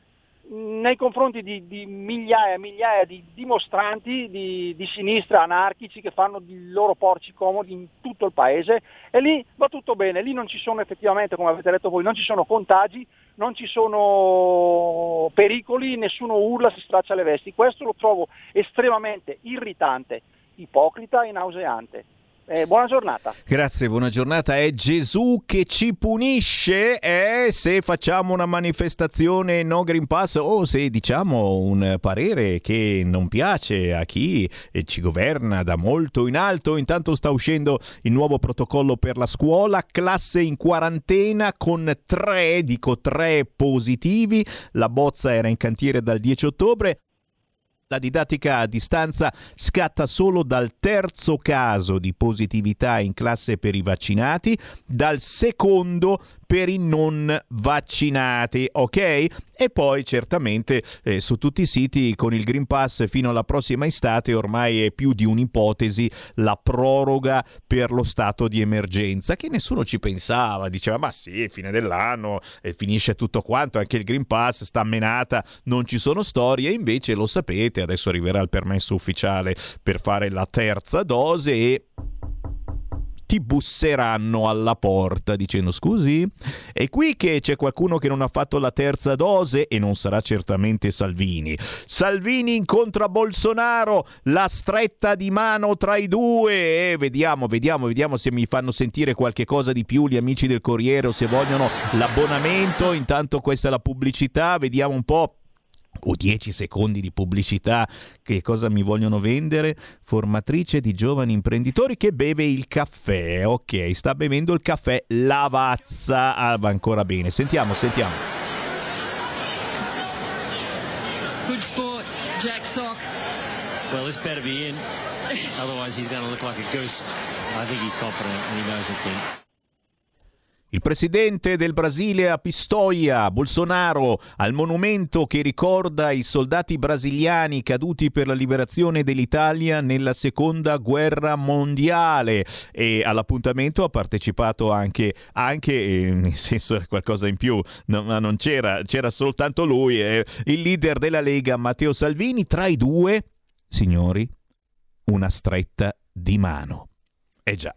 nei confronti di, di, migliaia e migliaia di dimostranti di, di, sinistra anarchici che fanno i loro porci comodi in tutto il paese e lì va tutto bene, lì non ci sono effettivamente, come avete detto voi, non ci sono contagi, non ci sono pericoli, nessuno urla, si straccia le vesti. Questo lo trovo estremamente irritante, ipocrita e nauseante. Eh, buona giornata. Grazie, buona giornata. È Gesù che ci punisce eh, se facciamo una manifestazione no Green Pass o se diciamo un parere che non piace a chi ci governa da molto in alto. Intanto sta uscendo il nuovo protocollo per la scuola, classe in quarantena con tre, dico tre positivi. La bozza era in cantiere dal 10 ottobre. La didattica a distanza scatta solo dal terzo caso di positività in classe per i vaccinati, dal secondo per i non vaccinati, ok? E poi certamente eh, su tutti i siti con il Green Pass fino alla prossima estate ormai è più di un'ipotesi la proroga per lo stato di emergenza, che nessuno ci pensava, diceva ma sì, fine dell'anno eh, finisce tutto quanto, anche il Green Pass sta menata, non ci sono storie, invece lo sapete, adesso arriverà il permesso ufficiale per fare la terza dose e ti busseranno alla porta dicendo scusi, è qui che c'è qualcuno che non ha fatto la terza dose e non sarà certamente Salvini. Salvini incontra Bolsonaro, la stretta di mano tra i due. Eh, vediamo, vediamo, vediamo se mi fanno sentire qualche cosa di più gli amici del Corriere o se vogliono l'abbonamento. Intanto questa è la pubblicità, vediamo un po' o 10 secondi di pubblicità, che cosa mi vogliono vendere? Formatrice di giovani imprenditori che beve il caffè. Ok, sta bevendo il caffè Lavazza. Ah, va ancora bene. Sentiamo, sentiamo. Good sport, Jack Sock. Well, this better be in. [LAUGHS] Otherwise, he's going to look like a goose. I think he's confident and he knows it's in. Il presidente del Brasile a Pistoia, Bolsonaro, al monumento che ricorda i soldati brasiliani caduti per la liberazione dell'Italia nella seconda guerra mondiale e all'appuntamento ha partecipato anche, anche eh, nel senso qualcosa in più, no, ma non c'era, c'era soltanto lui, eh, il leader della Lega Matteo Salvini, tra i due, signori, una stretta di mano. Eh già.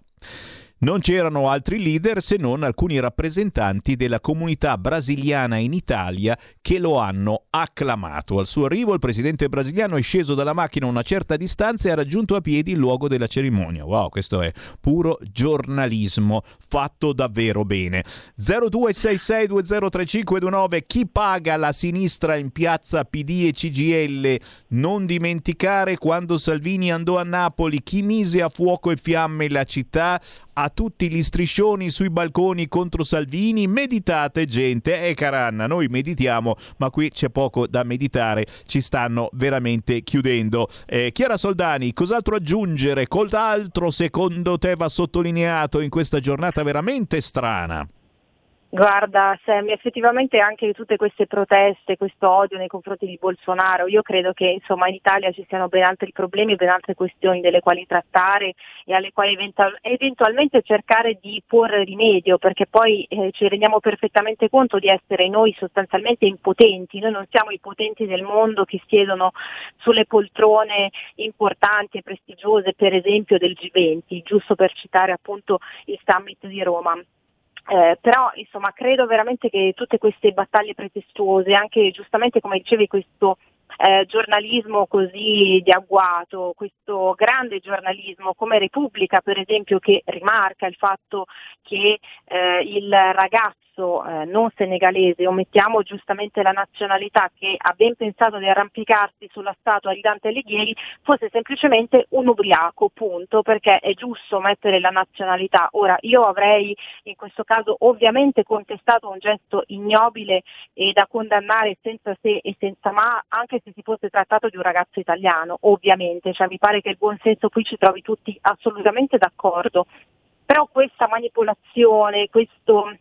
Non c'erano altri leader se non alcuni rappresentanti della comunità brasiliana in Italia che lo hanno acclamato. Al suo arrivo il presidente brasiliano è sceso dalla macchina a una certa distanza e ha raggiunto a piedi il luogo della cerimonia. Wow, questo è puro giornalismo fatto davvero bene. 0266203529 chi paga la sinistra in piazza PD e CGL? Non dimenticare quando Salvini andò a Napoli, chi mise a fuoco e fiamme la città? a tutti gli striscioni sui balconi contro Salvini, meditate gente, eh, caranna, noi meditiamo, ma qui c'è poco da meditare, ci stanno veramente chiudendo. Eh, Chiara Soldani, cos'altro aggiungere? Cos'altro secondo te va sottolineato in questa giornata veramente strana? Guarda Sam, effettivamente anche tutte queste proteste, questo odio nei confronti di Bolsonaro, io credo che insomma in Italia ci siano ben altri problemi, ben altre questioni delle quali trattare e alle quali eventual- eventualmente cercare di porre rimedio, perché poi eh, ci rendiamo perfettamente conto di essere noi sostanzialmente impotenti, noi non siamo i potenti del mondo che siedono sulle poltrone importanti e prestigiose, per esempio del G20, giusto per citare appunto il summit di Roma. Eh, però insomma credo veramente che tutte queste battaglie pretestuose, anche giustamente come dicevi questo eh, giornalismo così di agguato, questo grande giornalismo come Repubblica per esempio che rimarca il fatto che eh, il ragazzo ragazzo eh, non senegalese, omettiamo giustamente la nazionalità, che ha ben pensato di arrampicarsi sulla statua di Dante Alighieri, fosse semplicemente un ubriaco, punto, perché è giusto mettere la nazionalità. Ora, io avrei in questo caso ovviamente contestato un gesto ignobile e da condannare senza se e senza ma, anche se si fosse trattato di un ragazzo italiano, ovviamente, cioè mi pare che il buon senso qui ci trovi tutti assolutamente d'accordo. Però questa manipolazione, questo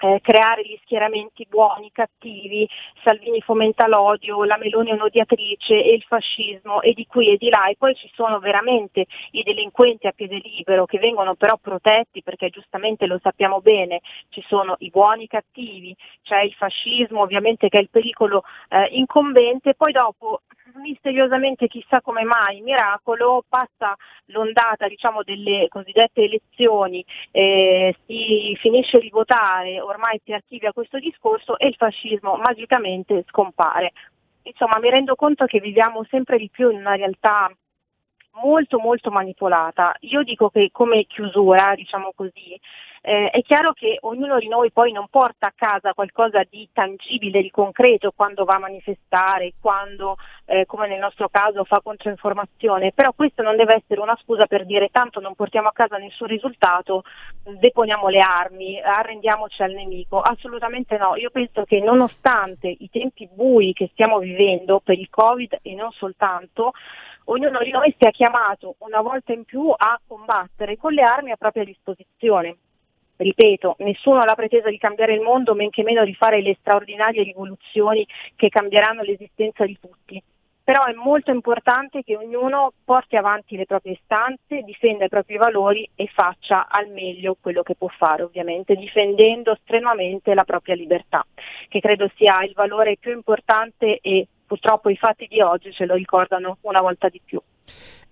eh, creare gli schieramenti buoni, cattivi, Salvini fomenta l'odio, la Meloni è un'odiatrice e il fascismo e di qui e di là. E poi ci sono veramente i delinquenti a piede libero che vengono però protetti perché giustamente lo sappiamo bene, ci sono i buoni cattivi, c'è il fascismo ovviamente che è il pericolo eh, incombente, poi dopo misteriosamente chissà come mai, miracolo, passa l'ondata diciamo, delle cosiddette elezioni, eh, si finisce di votare, ormai si archivia questo discorso e il fascismo magicamente scompare. Insomma, mi rendo conto che viviamo sempre di più in una realtà molto molto manipolata. Io dico che come chiusura, diciamo così, eh, è chiaro che ognuno di noi poi non porta a casa qualcosa di tangibile, di concreto quando va a manifestare, quando, eh, come nel nostro caso, fa controinformazione, però questo non deve essere una scusa per dire tanto non portiamo a casa nessun risultato, deponiamo le armi, arrendiamoci al nemico. Assolutamente no, io penso che nonostante i tempi bui che stiamo vivendo per il Covid e non soltanto, ognuno di noi sia chiamato una volta in più a combattere con le armi a propria disposizione. Ripeto, nessuno ha la pretesa di cambiare il mondo, men che meno di fare le straordinarie rivoluzioni che cambieranno l'esistenza di tutti. Però è molto importante che ognuno porti avanti le proprie istanze, difenda i propri valori e faccia al meglio quello che può fare, ovviamente difendendo strenuamente la propria libertà, che credo sia il valore più importante e purtroppo i fatti di oggi ce lo ricordano una volta di più.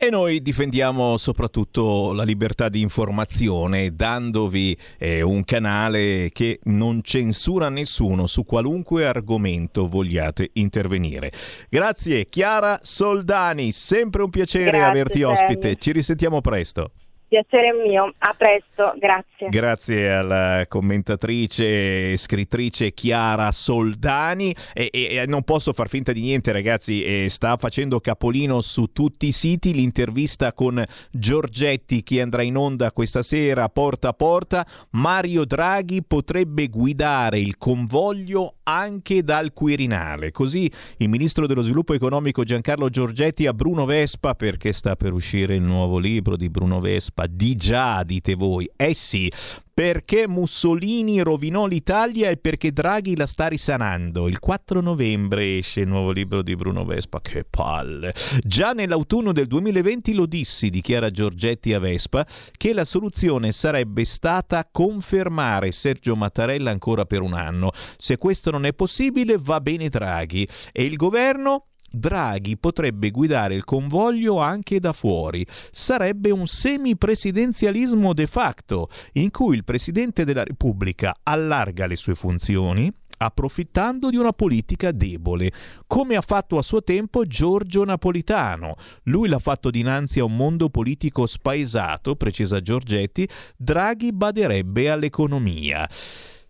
E noi difendiamo soprattutto la libertà di informazione dandovi eh, un canale che non censura nessuno su qualunque argomento vogliate intervenire. Grazie Chiara Soldani, sempre un piacere Grazie, averti ospite. Ci risentiamo presto. Piacere mio, a presto, grazie. Grazie alla commentatrice e scrittrice Chiara Soldani. E, e, e, non posso far finta di niente ragazzi, e sta facendo capolino su tutti i siti. L'intervista con Giorgetti che andrà in onda questa sera porta a porta, Mario Draghi potrebbe guidare il convoglio anche dal Quirinale, così il ministro dello sviluppo economico Giancarlo Giorgetti a Bruno Vespa perché sta per uscire il nuovo libro di Bruno Vespa colpa di già, dite voi. Eh sì, perché Mussolini rovinò l'Italia e perché Draghi la sta risanando. Il 4 novembre esce il nuovo libro di Bruno Vespa. Che palle! Già nell'autunno del 2020 lo dissi, dichiara Giorgetti a Vespa, che la soluzione sarebbe stata confermare Sergio Mattarella ancora per un anno. Se questo non è possibile, va bene Draghi. E il governo? Draghi potrebbe guidare il convoglio anche da fuori. Sarebbe un semipresidenzialismo de facto, in cui il Presidente della Repubblica allarga le sue funzioni, approfittando di una politica debole, come ha fatto a suo tempo Giorgio Napolitano. Lui l'ha fatto dinanzi a un mondo politico spaesato, precisa Giorgetti, Draghi baderebbe all'economia.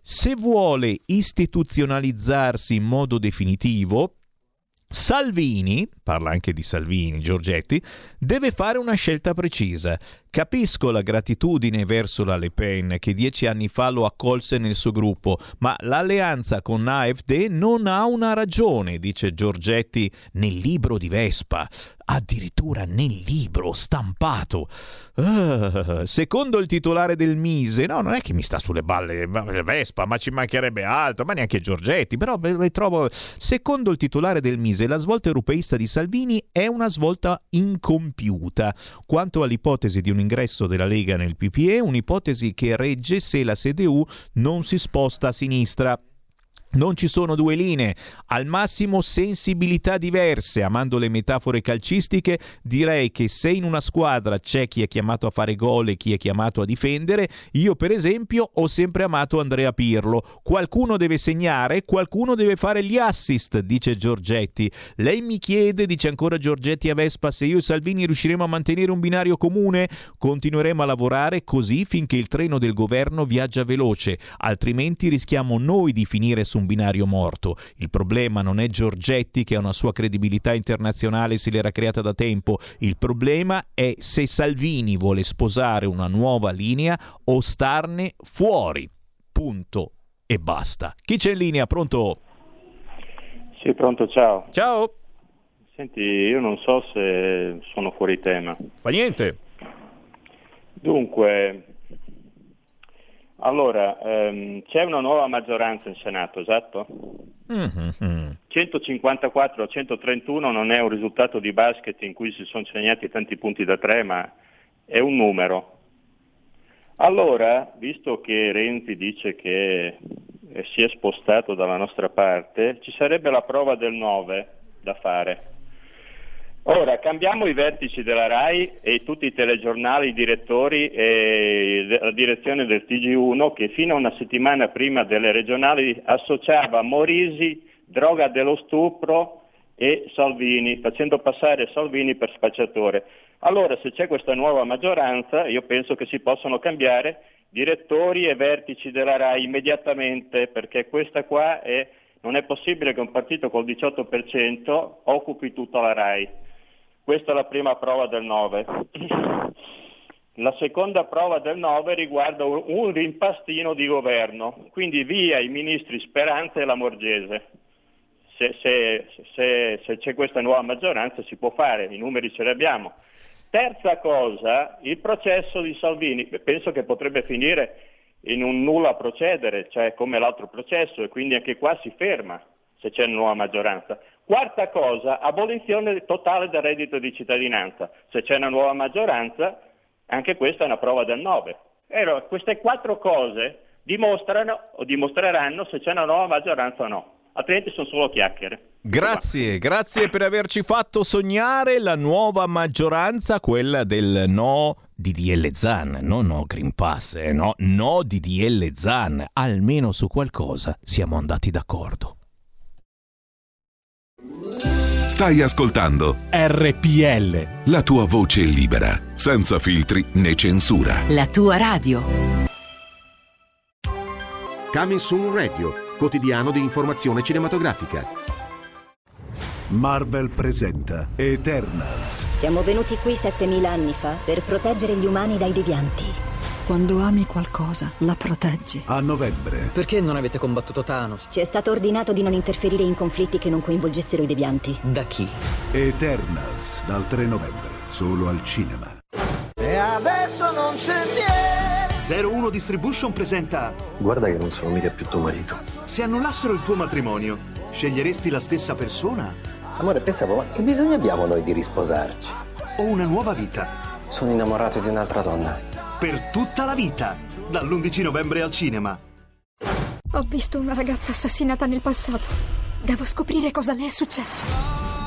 Se vuole istituzionalizzarsi in modo definitivo, Salvini, parla anche di Salvini, Giorgetti, deve fare una scelta precisa. Capisco la gratitudine verso la Le Pen che dieci anni fa lo accolse nel suo gruppo, ma l'alleanza con AfD non ha una ragione, dice Giorgetti nel libro di Vespa. Addirittura nel libro stampato. Uh, secondo il titolare del Mise, no, non è che mi sta sulle balle Vespa, ma ci mancherebbe altro, ma neanche Giorgetti, però trovo. Secondo il titolare del Mise, la svolta europeista di Salvini è una svolta incompiuta. Quanto all'ipotesi di un ingresso della Lega nel PPE, un'ipotesi che regge se la CDU non si sposta a sinistra. Non ci sono due linee, al massimo sensibilità diverse. Amando le metafore calcistiche, direi che se in una squadra c'è chi è chiamato a fare gol e chi è chiamato a difendere, io per esempio ho sempre amato Andrea Pirlo. Qualcuno deve segnare, qualcuno deve fare gli assist, dice Giorgetti. Lei mi chiede, dice ancora Giorgetti a Vespa, se io e Salvini riusciremo a mantenere un binario comune? Continueremo a lavorare così finché il treno del governo viaggia veloce, altrimenti rischiamo noi di finire su un binario morto. Il problema non è Giorgetti che ha una sua credibilità internazionale se l'era creata da tempo, il problema è se Salvini vuole sposare una nuova linea o starne fuori. Punto e basta. Chi c'è in linea? Pronto? Sì, pronto, ciao. Ciao. Senti, io non so se sono fuori tema. Fa niente. Dunque, Allora, ehm, c'è una nuova maggioranza in Senato, esatto? Mm-hmm. 154 a 131 non è un risultato di basket in cui si sono segnati tanti punti da tre, ma è un numero. Allora, visto che Renzi dice che eh, si è spostato dalla nostra parte, ci sarebbe la prova del 9 da fare. Ora, cambiamo i vertici della RAI e tutti i telegiornali, i direttori e la direzione del TG1 che fino a una settimana prima delle regionali associava Morisi, droga dello stupro e Salvini, facendo passare Salvini per spacciatore. Allora, se c'è questa nuova maggioranza, io penso che si possono cambiare direttori e vertici della RAI immediatamente, perché questa qua è, non è possibile che un partito col 18% occupi tutta la RAI. Questa è la prima prova del 9. La seconda prova del 9 riguarda un rimpastino di governo, quindi via i ministri Speranza e Lamorgese. Se, se, se, se c'è questa nuova maggioranza si può fare, i numeri ce li abbiamo. Terza cosa, il processo di Salvini, penso che potrebbe finire in un nulla procedere, cioè come l'altro processo, e quindi anche qua si ferma se c'è una nuova maggioranza. Quarta cosa, abolizione totale del reddito di cittadinanza. Se c'è una nuova maggioranza, anche questa è una prova del 9. Allora, queste quattro cose dimostrano o dimostreranno se c'è una nuova maggioranza o no. Altrimenti sono solo chiacchiere. Grazie, grazie per averci fatto sognare la nuova maggioranza, quella del no di DL Zan, no no Green Pass, eh, no, no DL Zan. Almeno su qualcosa siamo andati d'accordo. Stai ascoltando RPL. La tua voce libera, senza filtri né censura. La tua radio. Coming Soon Radio, quotidiano di informazione cinematografica. Marvel presenta Eternals. Siamo venuti qui 7000 anni fa per proteggere gli umani dai devianti. Quando ami qualcosa, la proteggi. A novembre. Perché non avete combattuto Thanos? Ci è stato ordinato di non interferire in conflitti che non coinvolgessero i devianti. Da chi? Eternals, dal 3 novembre, solo al cinema. E adesso non c'è niente. 01 Distribution presenta Guarda che non sono mica più tuo marito. Se annullassero il tuo matrimonio, sceglieresti la stessa persona? Amore, pensavo, ma che bisogno abbiamo noi di risposarci? O una nuova vita? Sono innamorato di un'altra donna. Per tutta la vita, dall'11 novembre al cinema. Ho visto una ragazza assassinata nel passato. Devo scoprire cosa le è successo.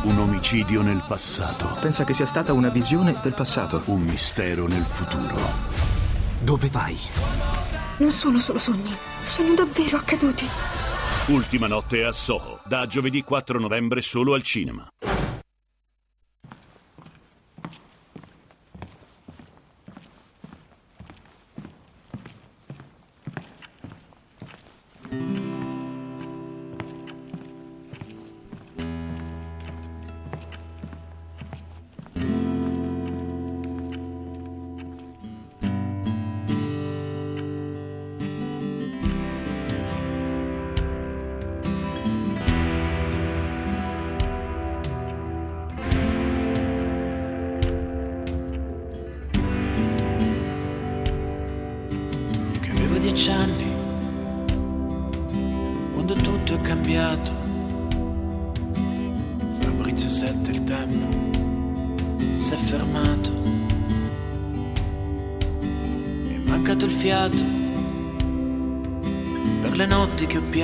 Un omicidio nel passato. Pensa che sia stata una visione del passato. Un mistero nel futuro. Dove vai? Non sono solo sogni, sono davvero accaduti. Ultima notte a Soho, da giovedì 4 novembre solo al cinema.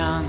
样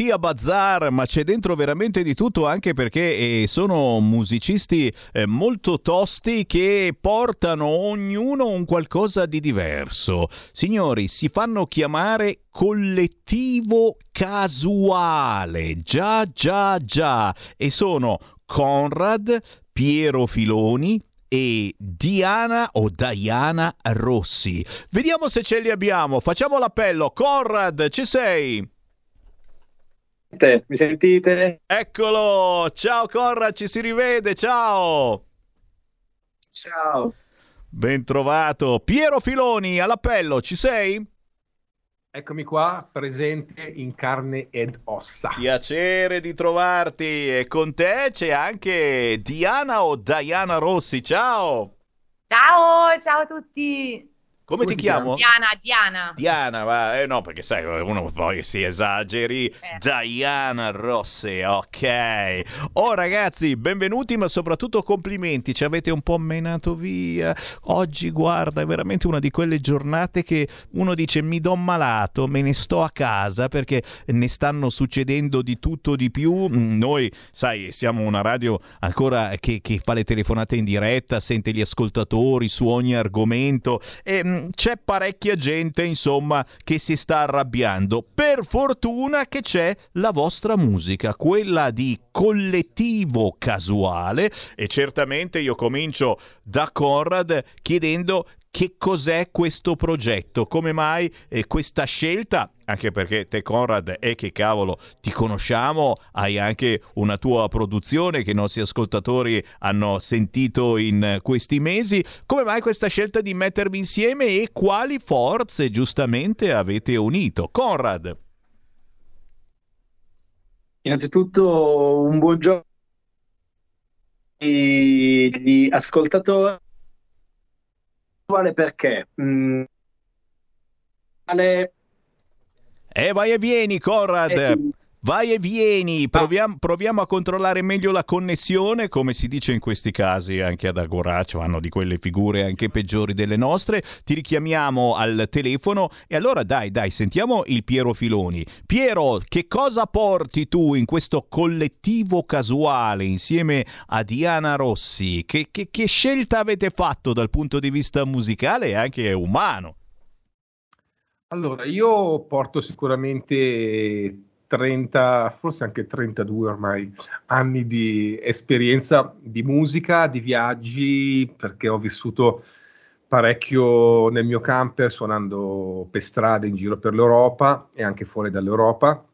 Mattia Bazzar, ma c'è dentro veramente di tutto anche perché eh, sono musicisti eh, molto tosti che portano ognuno un qualcosa di diverso. Signori, si fanno chiamare collettivo casuale. Già, già, già. E sono Conrad, Piero Filoni, e Diana o Diana Rossi. Vediamo se ce li abbiamo. Facciamo l'appello. Conrad, ci sei? Mi sentite? Eccolo! Ciao Conrad, ci si rivede. Ciao! Ciao. Ben trovato. Piero Filoni, all'appello, ci sei? Eccomi qua, presente in carne ed ossa. Piacere di trovarti. E con te c'è anche Diana o Diana Rossi. Ciao! Ciao, ciao a tutti. Come ti chiamo? Diana, Diana. Diana, va, eh no, perché sai, uno poi si esageri. Diana Rossi, ok. Oh ragazzi, benvenuti, ma soprattutto complimenti, ci avete un po' menato via. Oggi, guarda, è veramente una di quelle giornate che uno dice mi do malato, me ne sto a casa perché ne stanno succedendo di tutto di più. Mm, Noi, sai, siamo una radio ancora che, che fa le telefonate in diretta, sente gli ascoltatori su ogni argomento e mm, c'è parecchia gente, insomma, che si sta arrabbiando. Per fortuna che c'è la vostra musica, quella di collettivo casuale e certamente io comincio da Conrad chiedendo che cos'è questo progetto, come mai eh, questa scelta, anche perché te Conrad è che cavolo ti conosciamo, hai anche una tua produzione che i nostri ascoltatori hanno sentito in eh, questi mesi, come mai questa scelta di mettervi insieme e quali forze giustamente avete unito? Conrad. Innanzitutto un buongiorno agli ascoltatori. Quale perché? Mm, quale- Eh, vai e vieni, Conrad. Eh, Vai e vieni, proviamo, proviamo a controllare meglio la connessione, come si dice in questi casi anche ad Agorà, ci vanno di quelle figure anche peggiori delle nostre, ti richiamiamo al telefono e allora dai, dai, sentiamo il Piero Filoni. Piero, che cosa porti tu in questo collettivo casuale insieme a Diana Rossi? Che, che- che scelta avete fatto dal punto di vista musicale e anche umano? Allora, io porto sicuramente 30, forse anche 32 ormai anni di esperienza di musica, di viaggi, perché ho vissuto parecchio nel mio camper suonando per strade in giro per l'Europa e anche fuori dall'Europa.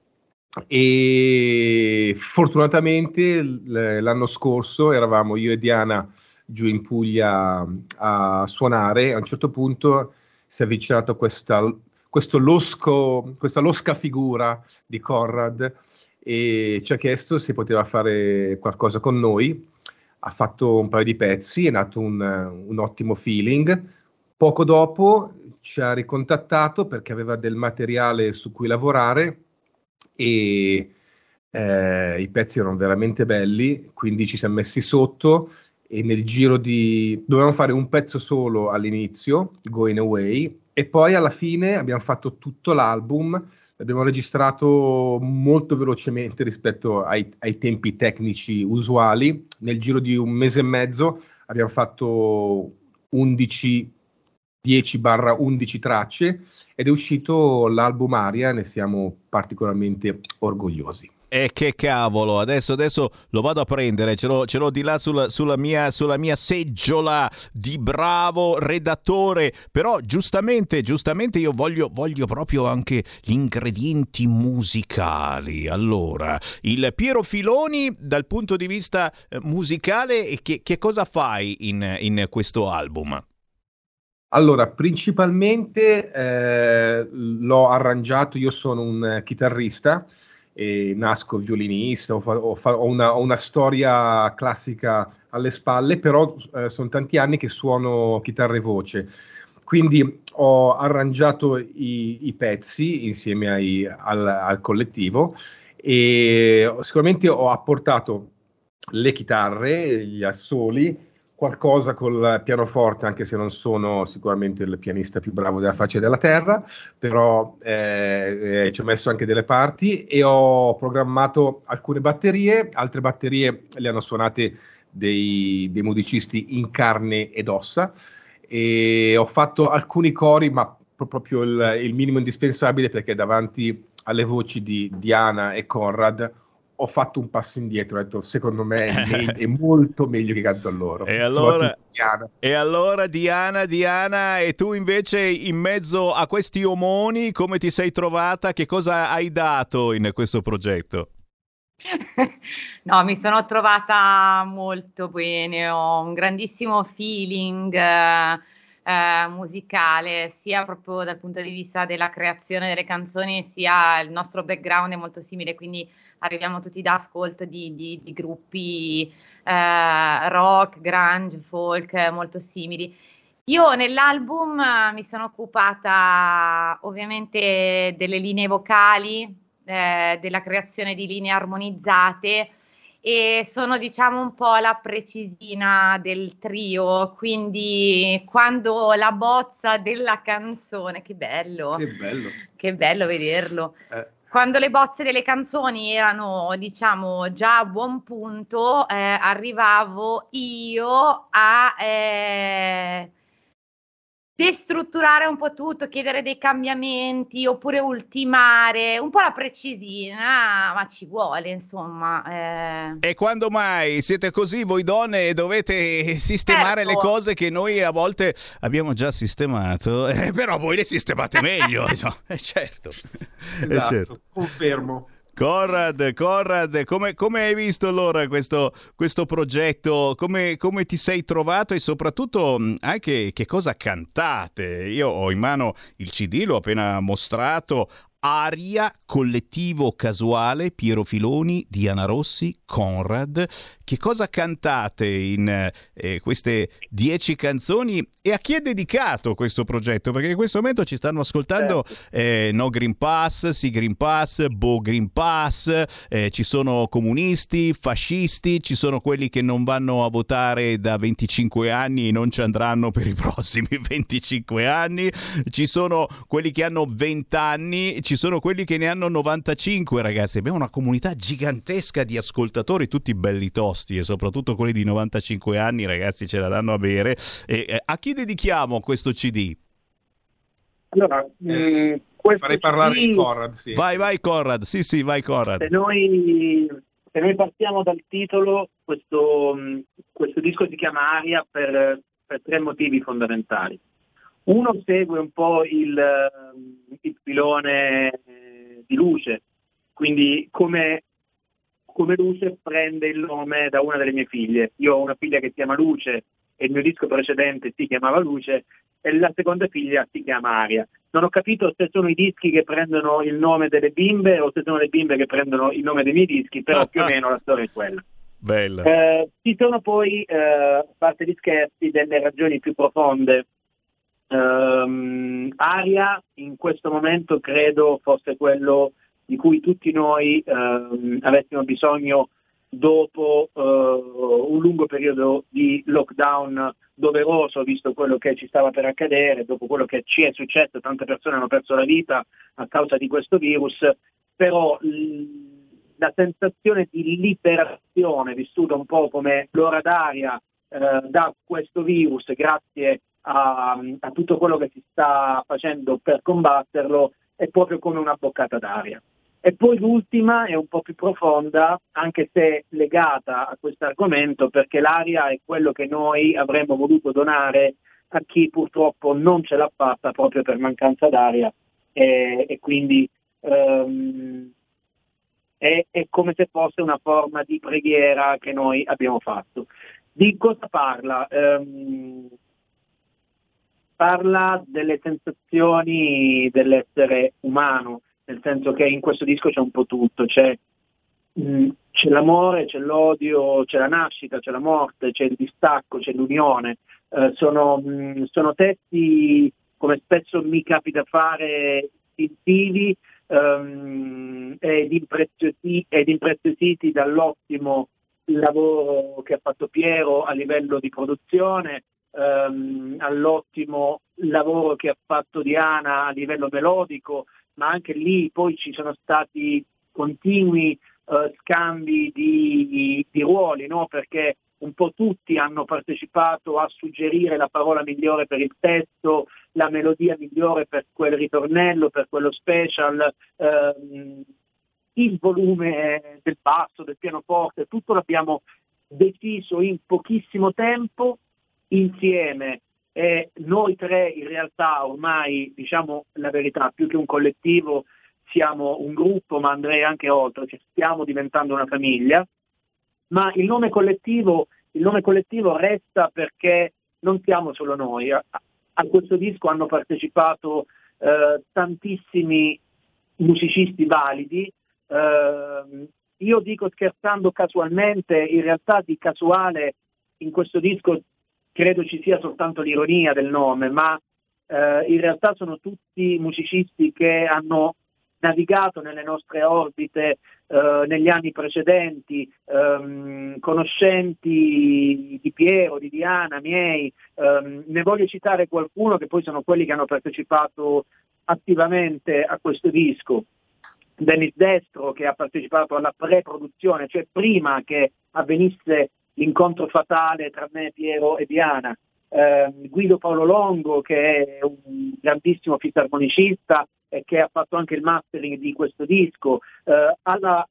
E fortunatamente l'anno scorso eravamo io e Diana giù in Puglia a suonare, a un certo punto si è avvicinato questa, losco, questa losca figura di Conrad e ci ha chiesto se poteva fare qualcosa con noi, ha fatto un paio di pezzi, è nato un, un ottimo feeling, poco dopo ci ha ricontattato perché aveva del materiale su cui lavorare e eh, i pezzi erano veramente belli, quindi ci siamo messi sotto e nel giro di... dovevamo fare un pezzo solo all'inizio, Going Away, e poi alla fine abbiamo fatto tutto l'album, l'abbiamo registrato molto velocemente rispetto ai, ai tempi tecnici usuali, nel giro di un mese e mezzo abbiamo fatto 11 10-11 tracce ed è uscito l'album Aria, ne siamo particolarmente orgogliosi. E che cavolo, adesso, adesso lo vado a prendere, ce l'ho, ce l'ho di là sul, sulla, mia, sulla, mia, seggiola di bravo redattore, però giustamente, giustamente io voglio, voglio, proprio anche gli ingredienti musicali. Allora, il Piero Filoni dal punto di vista eh, musicale, che, che cosa fai in, in questo album? Allora, principalmente eh, l'ho arrangiato, io sono un chitarrista, e nasco violinista, ho, ho, ho, una, ho, una, storia classica alle spalle, però eh, sono tanti anni che suono chitarra e voce. Quindi ho arrangiato i, i pezzi insieme ai, al, al collettivo e sicuramente ho apportato le chitarre, gli assoli, qualcosa col pianoforte, anche se non sono sicuramente il pianista più bravo della faccia della terra, però eh, eh, ci ho messo anche delle parti e ho programmato alcune batterie, altre batterie le hanno suonate dei, dei musicisti in carne ed ossa. E ho fatto alcuni cori, ma proprio il, il minimo indispensabile perché davanti alle voci di Diana e Conrad ho fatto un passo indietro, ho detto secondo me è, meglio, [LAUGHS] è molto meglio che canto a loro. E allora, Diana. e allora Diana, Diana, e tu invece in mezzo a questi omoni come ti sei trovata? Che cosa hai dato in questo progetto? [LAUGHS] no, mi sono trovata molto bene, ho un grandissimo feeling. Eh, eh, musicale, sia proprio dal punto di vista della creazione delle canzoni, sia il nostro background è molto simile, quindi arriviamo tutti da ascolto di, di, di gruppi eh, rock, grunge, folk molto simili. Io nell'album mi sono occupata ovviamente delle linee vocali, eh, della creazione di linee armonizzate e sono diciamo un po' la precisina del trio, quindi quando la bozza della canzone, che bello, che bello, che bello vederlo. Eh quando le bozze delle canzoni erano, diciamo, già a buon punto, eh, arrivavo io a eh, destrutturare un po' tutto, chiedere dei cambiamenti oppure ultimare, un po' la precisina, ma ci vuole insomma. Eh. E quando mai siete così voi donne e dovete sistemare certo. le cose che noi a volte abbiamo già sistemato, eh, però voi le sistemate meglio, [LAUGHS] no? eh, certo. Eh, esatto, certo. confermo. Conrad, Conrad, come, come, hai visto allora questo, questo progetto? Come, come, ti sei trovato e soprattutto anche che cosa cantate? Io ho in mano il CD, l'ho appena mostrato, Aria, collettivo casuale, Piero Filoni, Diana Rossi, Conrad. Che cosa cantate in eh, queste dieci canzoni e a chi è dedicato questo progetto? Perché in questo momento ci stanno ascoltando certo. eh, No Green Pass, Sì Green Pass, Bo Green Pass, eh, ci sono comunisti, fascisti, ci sono quelli che non vanno a votare da 25 anni e non ci andranno per i prossimi [LAUGHS] 25 anni, ci sono quelli che hanno 20 anni, ci sono quelli che ne hanno 95 ragazzi, abbiamo una comunità gigantesca di ascoltatori, tutti belli tosti e soprattutto quelli di 95 anni ragazzi ce la danno a bere. E, eh, a chi dedichiamo questo CD? Allora, mh, questo Farei parlare CD, di Conrad, sì. Vai, vai Conrad, sì sì, vai Conrad. Se noi, se noi partiamo dal titolo, questo, mh, questo disco si chiama Aria per, per tre motivi fondamentali. Uno segue un po' il, il filone eh, di luce, quindi come, come luce prende il nome da una delle mie figlie. Io ho una figlia che si chiama Luce e il mio disco precedente si chiamava Luce e la seconda figlia si chiama Aria. Non ho capito se sono i dischi che prendono il nome delle bimbe o se sono le bimbe che prendono il nome dei miei dischi, però più o [LAUGHS] meno la storia è quella. Bella. Eh, ci sono poi, eh, a parte gli scherzi, delle ragioni più profonde. Ehm, Aria in questo momento credo fosse quello di cui tutti noi ehm, avessimo bisogno dopo eh, un lungo periodo di lockdown doveroso, visto quello che ci stava per accadere, dopo quello che ci è successo, tante persone hanno perso la vita a causa di questo virus, però l- la sensazione di liberazione, vissuta un po' come l'ora d'aria eh, da questo virus, grazie a, a tutto quello che si sta facendo per combatterlo, è proprio come una boccata d'aria. E poi l'ultima è un po' più profonda, anche se legata a questo argomento, perché l'aria è quello che noi avremmo voluto donare a chi purtroppo non ce l'ha fatta proprio per mancanza d'aria e, e quindi ehm, è, è come se fosse una forma di preghiera che noi abbiamo fatto. Di cosa parla? Ehm, parla delle sensazioni dell'essere umano, nel senso che in questo disco c'è un po' tutto, c'è, mh, c'è l'amore, c'è l'odio, c'è la nascita, c'è la morte, c'è il distacco, c'è l'unione. Eh, sono, mh, sono testi, come spesso mi capita fare, istintivi ehm, ed impreziositi dall'ottimo lavoro che ha fatto Piero a livello di produzione, ehm, all'ottimo lavoro che ha fatto Diana a livello melodico, ma anche lì poi ci sono stati continui eh, scambi di, di- di ruoli, no? perché un po' tutti hanno partecipato a suggerire la parola migliore per il testo, la melodia migliore per quel ritornello, per quello special, ehm, il volume del basso, del pianoforte, tutto l'abbiamo deciso in pochissimo tempo insieme e noi tre in realtà ormai diciamo la verità, più che un collettivo siamo un gruppo, ma andrei anche oltre, cioè stiamo diventando una famiglia, ma il nome collettivo, il nome collettivo resta perché non siamo solo noi. A, a questo disco hanno partecipato eh, tantissimi musicisti validi. eh, io dico scherzando casualmente, in realtà di casuale in questo disco credo ci sia soltanto l'ironia del nome, ma eh, in realtà sono tutti musicisti che hanno navigato nelle nostre orbite eh, negli anni precedenti, ehm, conoscenti di Piero, di Diana, miei, ehm, ne voglio citare qualcuno che poi sono quelli che hanno partecipato attivamente a questo disco. Dennis Destro che ha partecipato alla pre-produzione, cioè prima che avvenisse l'incontro fatale tra me, Piero e Diana. Eh, Guido Paolo Longo che è un grandissimo fisarmonicista e che ha fatto anche il mastering di questo disco, eh, alla,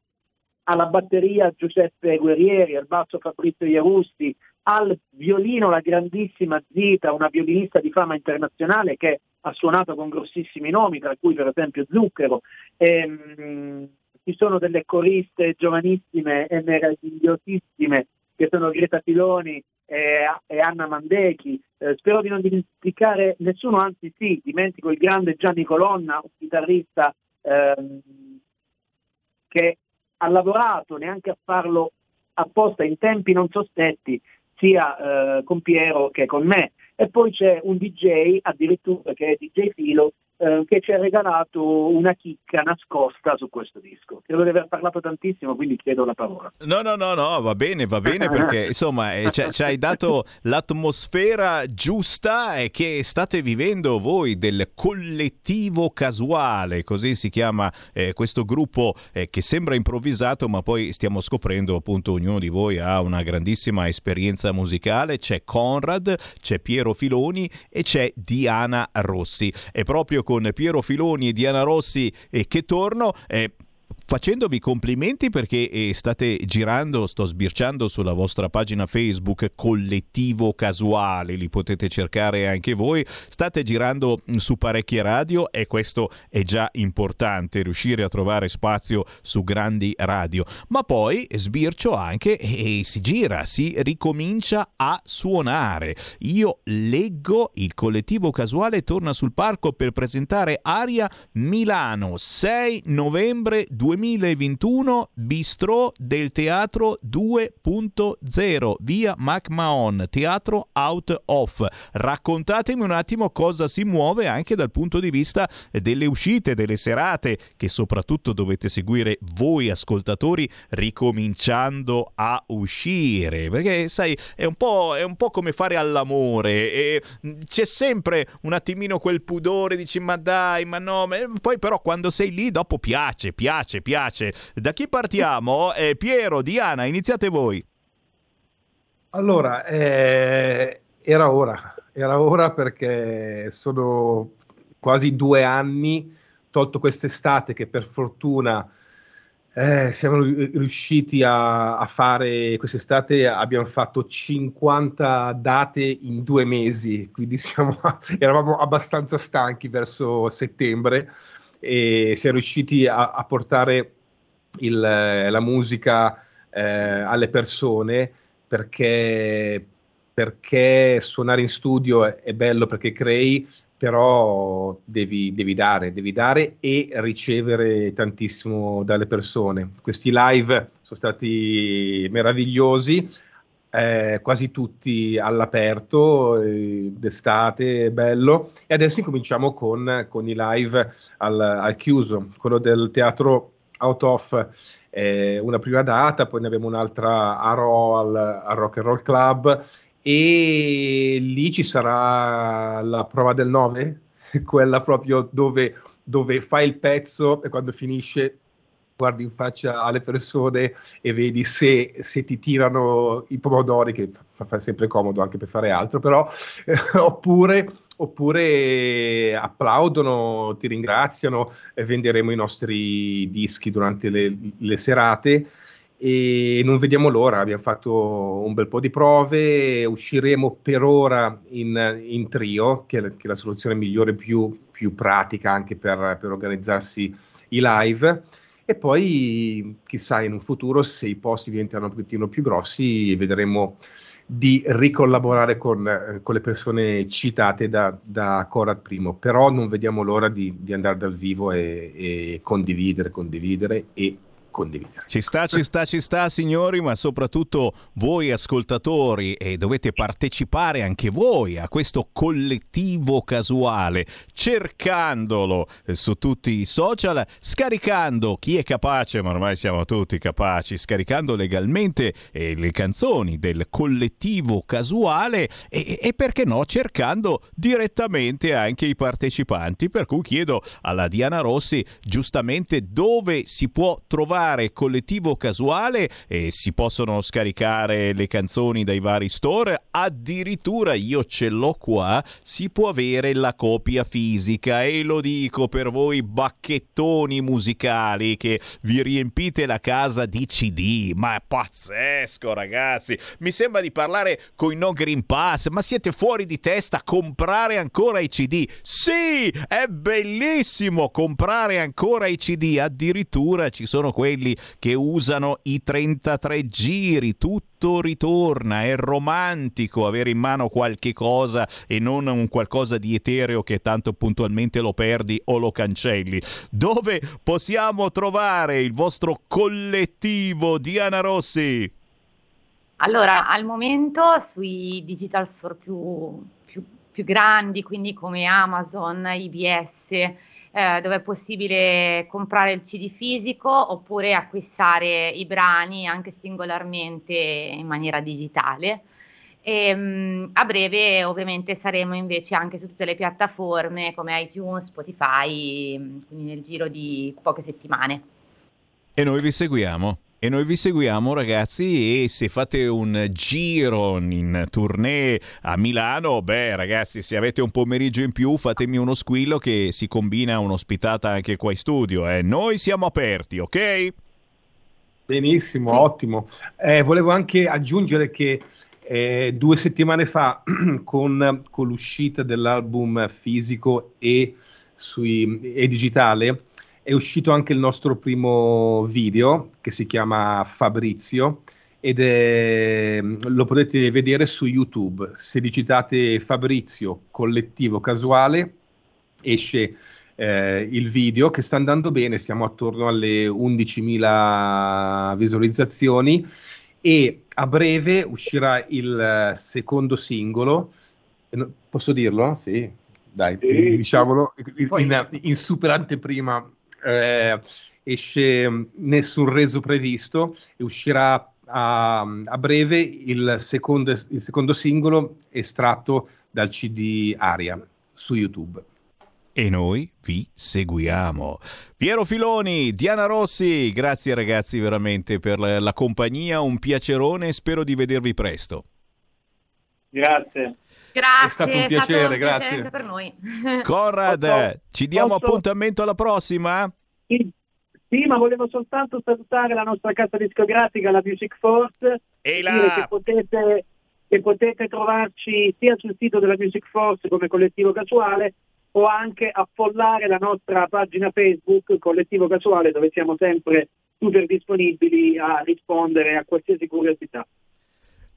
alla batteria Giuseppe Guerrieri, al basso Fabrizio Iarussi, al violino la grandissima Zita, una violinista di fama internazionale che ha suonato con grossissimi nomi, tra cui per esempio Zucchero. Ehm, ci sono delle coriste giovanissime e meravigliosissime che sono Greta Filoni e, e Anna Mandechi. Eh, spero di non dimenticare nessuno, anzi sì, dimentico il grande Gianni Colonna, un chitarrista ehm, che ha lavorato neanche a farlo apposta in tempi non sospetti sia eh, con Piero che con me. E poi c'è un DJ addirittura che è DJ Filo eh, che ci ha regalato una chicca nascosta su questo disco. Credo di aver parlato tantissimo, quindi chiedo la parola. No, no, no, no, va bene, va bene perché [LAUGHS] insomma eh, ci, hai dato l'atmosfera giusta e che state vivendo voi del collettivo casuale, così si chiama eh, questo gruppo eh, che sembra improvvisato, ma poi stiamo scoprendo appunto ognuno di voi ha una grandissima esperienza musicale. C'è Conrad, c'è Piero Filoni e c'è Diana Rossi. È proprio con Piero Filoni Diana Rossi e che torno. Eh, facendovi complimenti perché eh, state girando, sto sbirciando sulla vostra pagina Facebook Collettivo Casuale, li potete cercare anche voi, state girando mm, su parecchie radio e questo è già importante, riuscire a trovare spazio su grandi radio, ma poi sbircio anche e si gira, si ricomincia a suonare. Io leggo il Collettivo Casuale torna sul palco per presentare Aria Milano 6 novembre 2020 2021 Bistro del Teatro 2.0 via MacMahon, Teatro Out Off. Raccontatemi un attimo cosa si muove anche dal punto di vista delle uscite, delle serate che soprattutto dovete seguire voi ascoltatori ricominciando a uscire, perché sai è un po', è un po come fare all'amore e c'è sempre un attimino quel pudore, dici ma dai, ma no, ma... poi però quando sei lì dopo piace, piace, piace. Da chi partiamo? Eh, Piero, Diana, iniziate voi. Allora, eh, era ora, era ora perché sono quasi due anni, tolto quest'estate che per fortuna eh, siamo riusciti a, a, fare quest'estate, abbiamo fatto 50 date in due mesi, quindi siamo, [LAUGHS] eravamo abbastanza stanchi verso settembre e si è riusciti a, a portare il, la musica eh, alle persone perché, perché, suonare in studio è, è, bello perché crei, però devi, devi, dare, devi dare e ricevere tantissimo dalle persone. Questi live sono stati meravigliosi eh, quasi tutti all'aperto, eh, d'estate, bello. E adesso incominciamo con, con i live al, al, chiuso, quello del teatro Out of eh, una prima data, poi ne abbiamo un'altra a Ro al, al Rock and Roll Club e lì ci sarà la prova del 9, [LAUGHS] quella proprio dove, dove fai il pezzo e quando finisce guardi in faccia alle persone e vedi se, se ti tirano i pomodori, che fa, fa, sempre comodo anche per fare altro, però, eh, [LAUGHS] oppure, oppure applaudono, ti ringraziano, e venderemo i nostri dischi durante le, le serate e non vediamo l'ora, abbiamo fatto un bel po' di prove, usciremo per ora in, in trio, che è, che è, la soluzione migliore, più, più pratica anche per, per organizzarsi i live e poi chissà in un futuro se i posti diventeranno un pochettino più grossi vedremo di ricollaborare con, eh, con le persone citate da, da Corat primo, però non vediamo l'ora di, di andare dal vivo e, e condividere, condividere e condividere. Ci sta, ci sta, ci sta, signori, ma soprattutto voi ascoltatori e dovete partecipare anche voi a questo collettivo casuale, cercandolo su tutti i social, scaricando chi è capace, ma ormai siamo tutti capaci, scaricando legalmente eh, le canzoni del collettivo casuale e, e perché no, cercando direttamente anche i partecipanti, per cui chiedo alla Diana Rossi giustamente dove si può trovare trovare collettivo casuale e si possono scaricare le canzoni dai vari store. Addirittura io ce l'ho qua, si può avere la copia fisica e lo dico per voi bacchettoni musicali che vi riempite la casa di CD. Ma è pazzesco, ragazzi. Mi sembra di parlare con i no Green Pass, ma siete fuori di testa comprare ancora i CD? Sì, è bellissimo comprare ancora i CD. Addirittura ci sono quelli quelli che usano i 33 giri, tutto ritorna, è romantico avere in mano qualche cosa e non un qualcosa di etereo che tanto puntualmente lo perdi o lo cancelli. Dove possiamo trovare il vostro collettivo Diana Rossi? Allora, al momento sui digital store più, più, più grandi, quindi come Amazon, IBS, eh, dove è possibile comprare il CD fisico oppure acquistare i brani anche singolarmente in maniera digitale. E, mh, a breve ovviamente saremo invece anche su tutte le piattaforme come iTunes, Spotify, quindi nel giro di poche settimane. E noi vi seguiamo. E noi vi seguiamo ragazzi e se fate un giro in tournée a Milano, beh ragazzi se avete un pomeriggio in più fatemi uno squillo che si combina un'ospitata anche qua in studio. Eh. Noi siamo aperti, ok? Benissimo, sì. ottimo. Eh, volevo anche aggiungere che eh, due settimane fa, [CLEARS THROAT] con, con, l'uscita dell'album fisico e, sui, e digitale, è uscito anche il nostro primo video che si chiama Fabrizio ed è, lo potete vedere su YouTube. Se digitate Fabrizio collettivo casuale esce eh, il video che sta andando bene, siamo attorno alle 11.000 visualizzazioni e a breve uscirà il secondo singolo. Posso dirlo? Sì, dai, diciamolo in, in super anteprima. Eh, esce nessun reso previsto e uscirà a, a breve il secondo, il secondo singolo estratto dal CD Aria su YouTube e noi vi seguiamo. Piero Filoni, Diana Rossi, grazie ragazzi veramente per la compagnia, un piacerone, spero di vedervi presto. Grazie. Grazie, è stato un piacere, stato un grazie. Piacere anche per noi. [LAUGHS] Conrad, Posso? ci diamo Posso? appuntamento alla prossima? Sì. sì, ma volevo soltanto salutare la nostra casa discografica, la Music Force, e dire che potete, che potete trovarci sia sul sito della Music Force come collettivo casuale o anche affollare la nostra pagina Facebook Collettivo Casuale dove siamo sempre super disponibili a rispondere a qualsiasi curiosità.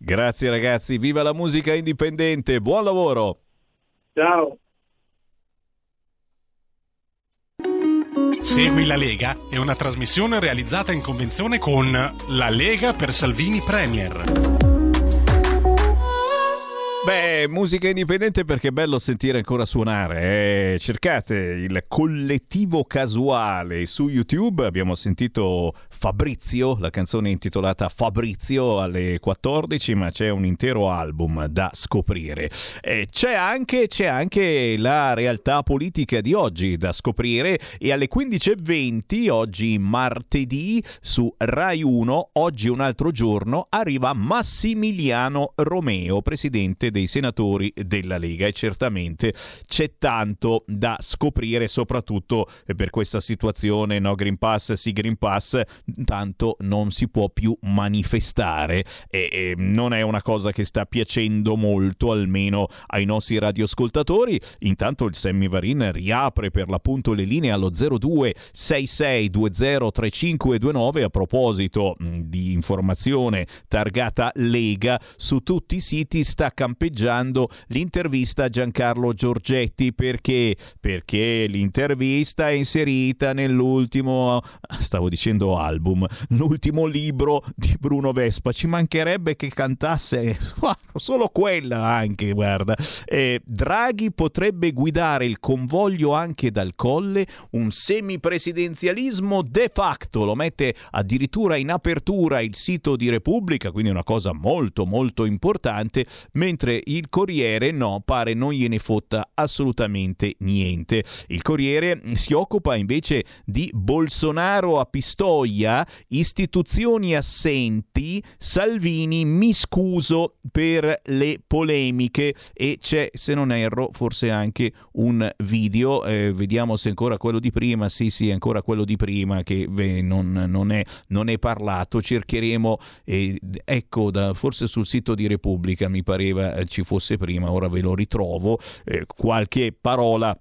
Grazie ragazzi, viva la musica indipendente, buon lavoro! Ciao! Segui la Lega è una trasmissione realizzata in convenzione con La Lega per Salvini Premier. Beh, musica indipendente perché è bello sentire ancora suonare. Eh, cercate il collettivo casuale su YouTube. Abbiamo sentito Fabrizio, la canzone intitolata Fabrizio alle 14, ma c'è un intero album da scoprire. Eh, c'è, anche, c'è anche la realtà politica di oggi da scoprire e alle 15.20, oggi martedì, su Rai 1, oggi un altro giorno, arriva Massimiliano Romeo, presidente dei senatori della Lega e certamente c'è tanto da scoprire soprattutto per questa situazione no Green Pass sì Green Pass tanto non si può più manifestare e, e non è una cosa che sta piacendo molto almeno ai nostri radioascoltatori. Intanto il Sammy Varin riapre per l'appunto le linee allo 02 6620 3529 a proposito di informazione targata Lega. Su tutti i siti sta campeggiando l'intervista a Giancarlo Giorgetti. Perché? Perché l'intervista è inserita nell'ultimo, stavo dicendo album, l'ultimo libro di Bruno Vespa. Ci mancherebbe che cantasse [LAUGHS] solo quella anche, guarda. Eh, Draghi potrebbe guidare il convoglio anche dal colle, un semipresidenzialismo de facto, lo mette addirittura in apertura il sito di Repubblica, quindi una cosa molto molto importante, mentre il Corriere no, pare non gliene fotta assolutamente niente. Il Corriere si occupa invece di Bolsonaro a Pistoia, istituzioni assenti, Salvini mi scuso per le polemiche. E c'è, se non erro, forse anche un video, eh, vediamo se ancora quello di prima, sì sì, ancora quello di prima che beh, non, non, è, non, è, parlato, cercheremo, eh, ecco, da, forse sul sito di Repubblica mi pareva eh, ci fosse prima, ora ve lo ritrovo, eh, qualche parola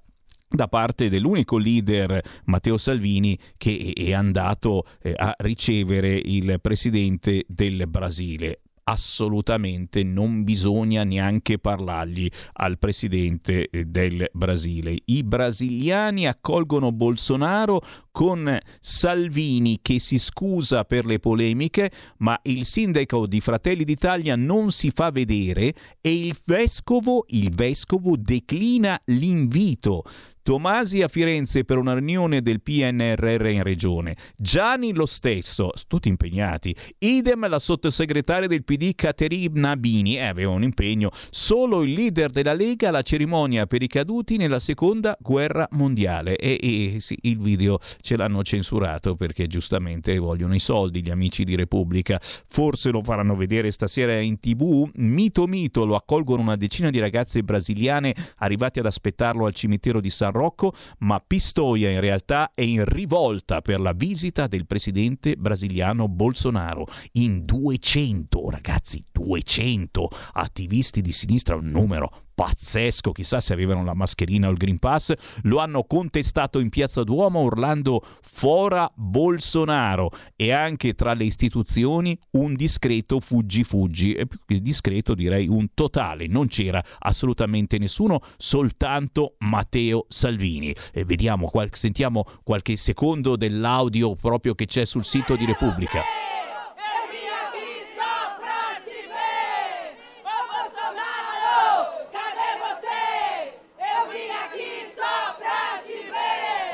da parte dell'unico leader Matteo Salvini che è andato eh, a ricevere il presidente del Brasile assolutamente non bisogna neanche parlargli al presidente eh, del Brasile. I brasiliani accolgono Bolsonaro con Salvini che si scusa per le polemiche, ma il sindaco di Fratelli d'Italia non si fa vedere e il vescovo, il vescovo declina l'invito Tomasi a Firenze per una riunione del PNRR in regione, Gianni lo stesso, tutti impegnati, idem la sottosegretaria del PD Caterina Bini, eh, aveva un impegno, solo il leader della Lega alla cerimonia per i caduti nella seconda guerra mondiale. E, e sì, il video ce l'hanno censurato perché giustamente vogliono i soldi gli amici di Repubblica, forse lo faranno vedere stasera in tv, mito mito lo accolgono una decina di ragazze brasiliane arrivati ad aspettarlo al cimitero di San Rocco, ma Pistoia in realtà è in rivolta per la visita del presidente brasiliano Bolsonaro. In 200, ragazzi, 200 attivisti di sinistra, un numero pazzesco, chissà se avevano la mascherina o il Green Pass, lo hanno contestato in Piazza Duomo urlando fora Bolsonaro. E anche tra le istituzioni un discreto fuggi fuggi, e più che discreto direi un totale, non c'era assolutamente nessuno, soltanto Matteo Salvini. E vediamo, sentiamo qualche secondo dell'audio proprio che c'è sul sito di Repubblica.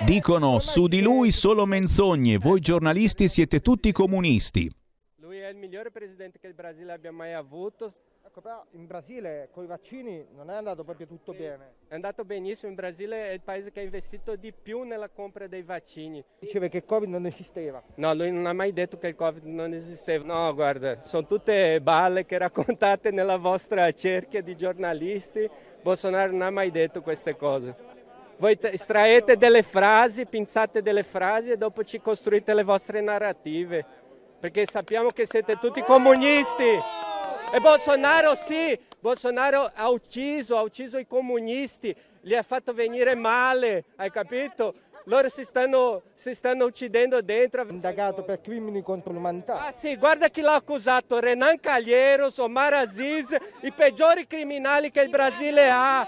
Dicono su di lui solo menzogne, voi giornalisti siete tutti comunisti. Lui è il migliore presidente che il Brasile abbia mai avuto. Ecco, però in Brasile con i vaccini non è andato proprio tutto bene. È andato benissimo, in Brasile è il paese che ha investito di più nella compra dei vaccini. Diceva che il Covid non esisteva. No, lui non ha mai detto che il Covid non esisteva. No, guarda, sono tutte balle che raccontate nella vostra cerchia di giornalisti. Bolsonaro non ha mai detto queste cose. Voi te- estraete delle frasi, pinzate delle frasi e dopo ci costruite le vostre narrative. Perché sappiamo che siete tutti comunisti. E Bolsonaro sì, Bolsonaro ha ucciso, ha ucciso i comunisti, li ha fatto venire male, hai capito? Loro si stanno, si stanno uccidendo dentro. Indagato per crimini contro l'umanità. Ah sì, guarda chi l'ha accusato, Renan Calheiros, Omar Aziz, i peggiori criminali che il Brasile ha.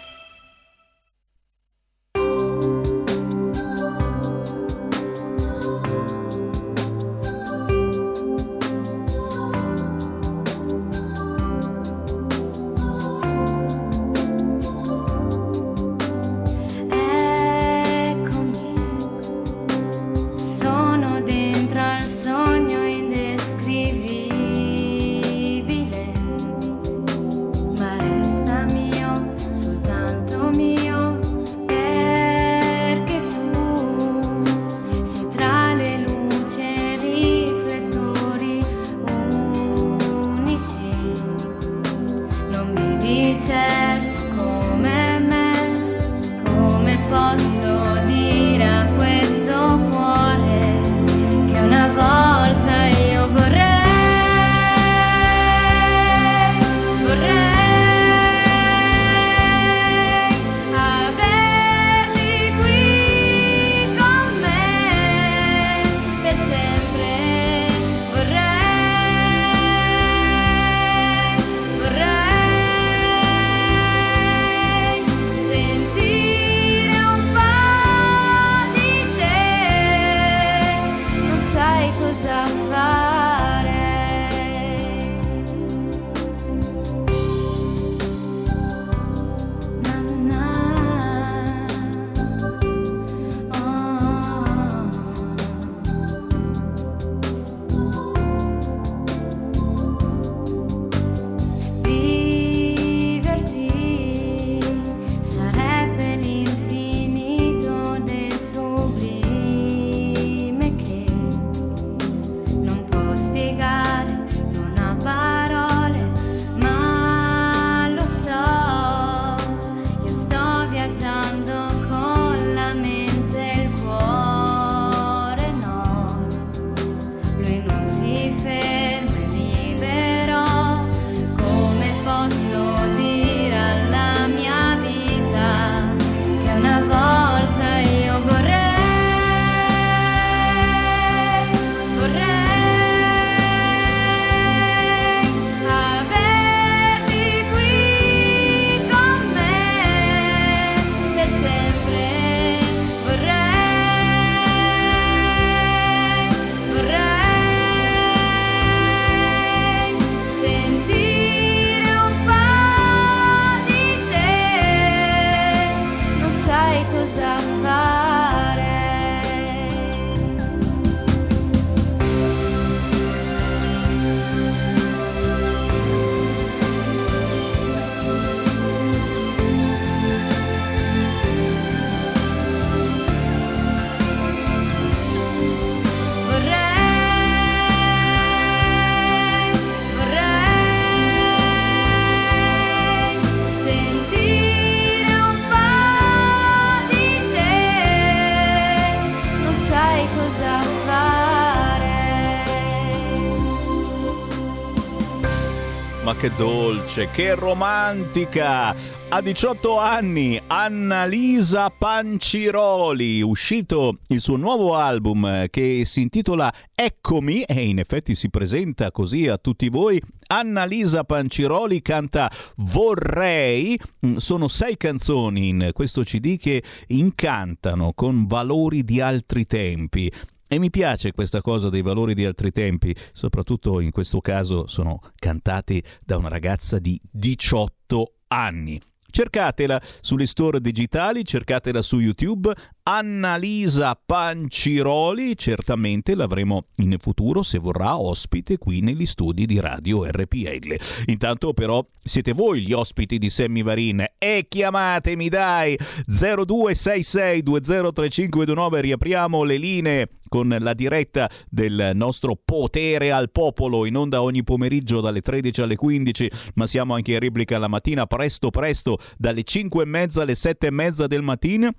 Che dolce, che romantica! A 18 anni, Annalisa Panciroli, uscito il suo nuovo album eh, che si intitola Eccomi e in effetti si presenta così a tutti voi. Annalisa Panciroli canta Vorrei. Mm, Sono sei canzoni in questo CD che incantano con valori di altri tempi. E mi piace questa cosa dei valori di altri tempi, soprattutto in questo caso sono cantati da una ragazza di 18 anni. Cercatela sulle store digitali, cercatela su YouTube. Annalisa Panciroli, certamente l'avremo in futuro se vorrà ospite qui negli studi di Radio RPL. Intanto però siete voi gli ospiti di Sammy Varin e chiamatemi dai 0266203529 riapriamo le linee con la diretta del nostro potere al popolo in onda ogni pomeriggio dalle 13 alle 15 ma siamo anche in replica la mattina presto presto dalle 5 e mezza alle 7 e mezza del mattino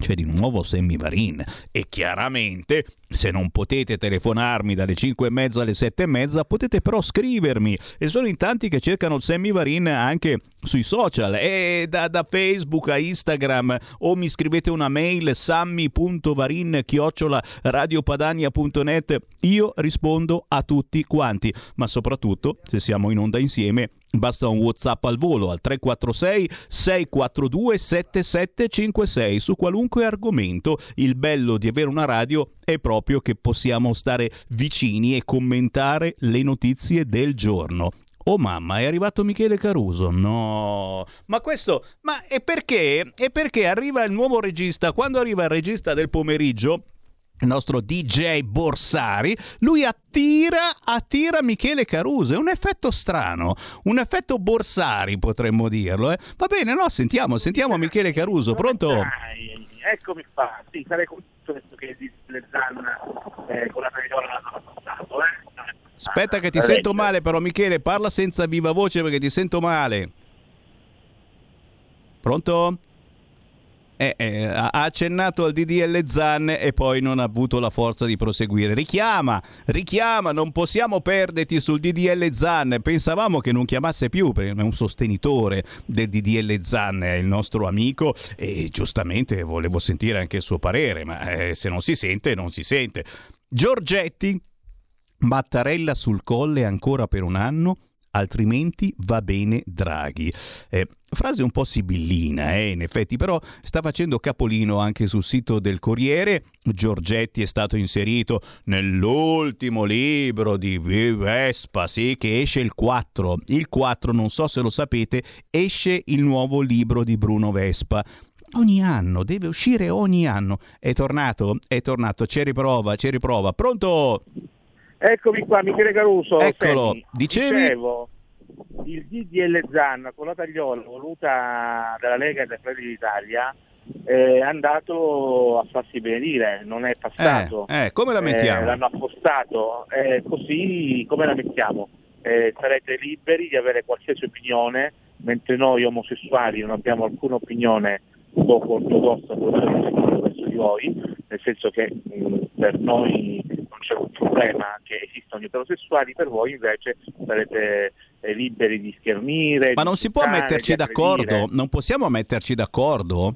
c'è di nuovo Sammy Varin e chiaramente se non potete telefonarmi dalle 5 e mezza alle 7 e mezza potete però scrivermi. E sono in tanti che cercano Sammy Varin anche sui social e da, da Facebook a Instagram. O mi scrivete una mail sammy.varin chiocciola radiopadania.net io rispondo a tutti quanti. Ma soprattutto se siamo in onda insieme Basta un WhatsApp al volo al 346 642 7756 su qualunque argomento. Il bello di avere una radio è proprio che possiamo stare vicini e commentare le notizie del giorno. Oh mamma, è arrivato Michele Caruso. No, ma questo, ma è perché? È perché arriva il nuovo regista. Quando arriva il regista del pomeriggio, il nostro DJ Borsari, lui attira, attira Michele Caruso. È un effetto strano, un effetto Borsari potremmo dirlo. Eh? Va bene, no? Sentiamo, sentiamo Michele Caruso. Pronto? Dai, eccomi qua. Sì, sarei contento che le zanne eh, con la tagliola l'hanno passato, eh? Aspetta che ti sento male però Michele, parla senza viva voce perché ti sento male. Pronto? Eh, eh, ha accennato al DDL Zan e poi non ha avuto la forza di proseguire. Richiama, richiama, non possiamo perderti sul DDL Zan. Pensavamo che non chiamasse più perché è un sostenitore del DDL Zan, è il nostro amico e giustamente volevo sentire anche il suo parere, ma eh, se non si sente, non si sente. Giorgetti, Mattarella sul colle ancora per un anno, altrimenti va bene Draghi. Eh, frase un po' sibillina, eh, in effetti, però sta facendo capolino anche sul sito del Corriere. Giorgetti è stato inserito nell'ultimo libro di Vespa, sì, che esce il 4. Il 4, non so se lo sapete, esce il nuovo libro di Bruno Vespa. Ogni anno, deve uscire ogni anno. È tornato? È tornato, ci riprova, ci riprova. Pronto? Eccomi qua, Michele Caruso. Eccolo, Senti, dicevi? Dicevo, il DDL Zan con la tagliola voluta dalla Lega e dai Fratelli d'Italia è andato a farsi benedire, non è passato. Eh, eh, come la mettiamo? Eh, l'hanno appostato, eh, così come la mettiamo? Eh, sarete liberi di avere qualsiasi opinione, mentre noi omosessuali non abbiamo alcuna opinione poco ortodossa verso di voi, nel senso che mh, per noi non c'è un problema che esistano gli eterosessuali, per voi invece sarete eh, liberi di schernire. Ma non si può metterci d'accordo? Non possiamo metterci d'accordo?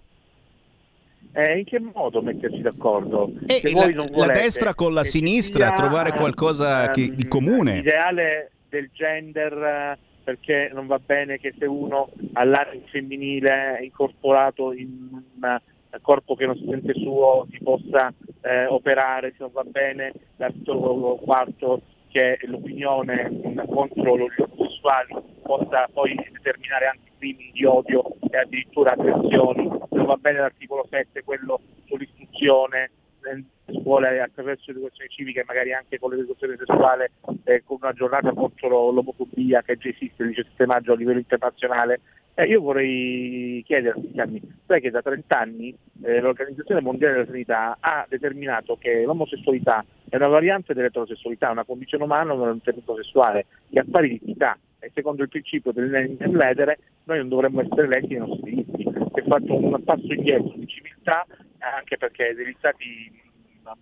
Eh, in che modo metterci d'accordo? E Se la, non la volete destra con la sinistra, sia, trovare qualcosa che- ehm, di comune. L'ideale del gender eh, perché non va bene che se uno ha l'animo femminile incorporato in un corpo che non si sente suo si possa eh, operare, se non va bene. L'articolo quarto che l'opinione contro gli omosessuali possa poi determinare anche crimini di odio e addirittura aggressioni, non va bene l'articolo 7, quello sull'istruzione scuole attraverso l'educazione civica e magari anche con l'educazione sessuale eh, con una giornata contro l'omofobia che già esiste il 17 maggio a livello internazionale. Eh, io vorrei chiederti, Cammi, sai che da 30 anni eh, l'Organizzazione Mondiale della Sanità ha determinato che l'omosessualità è una variante dell'eterosessualità, una condizione umana, un tenuto sessuale che ha pari dignità e secondo il principio dell'edere noi non dovremmo essere eletti nei nostri diritti. Si è fatto un passo indietro di civiltà, anche perché degli stati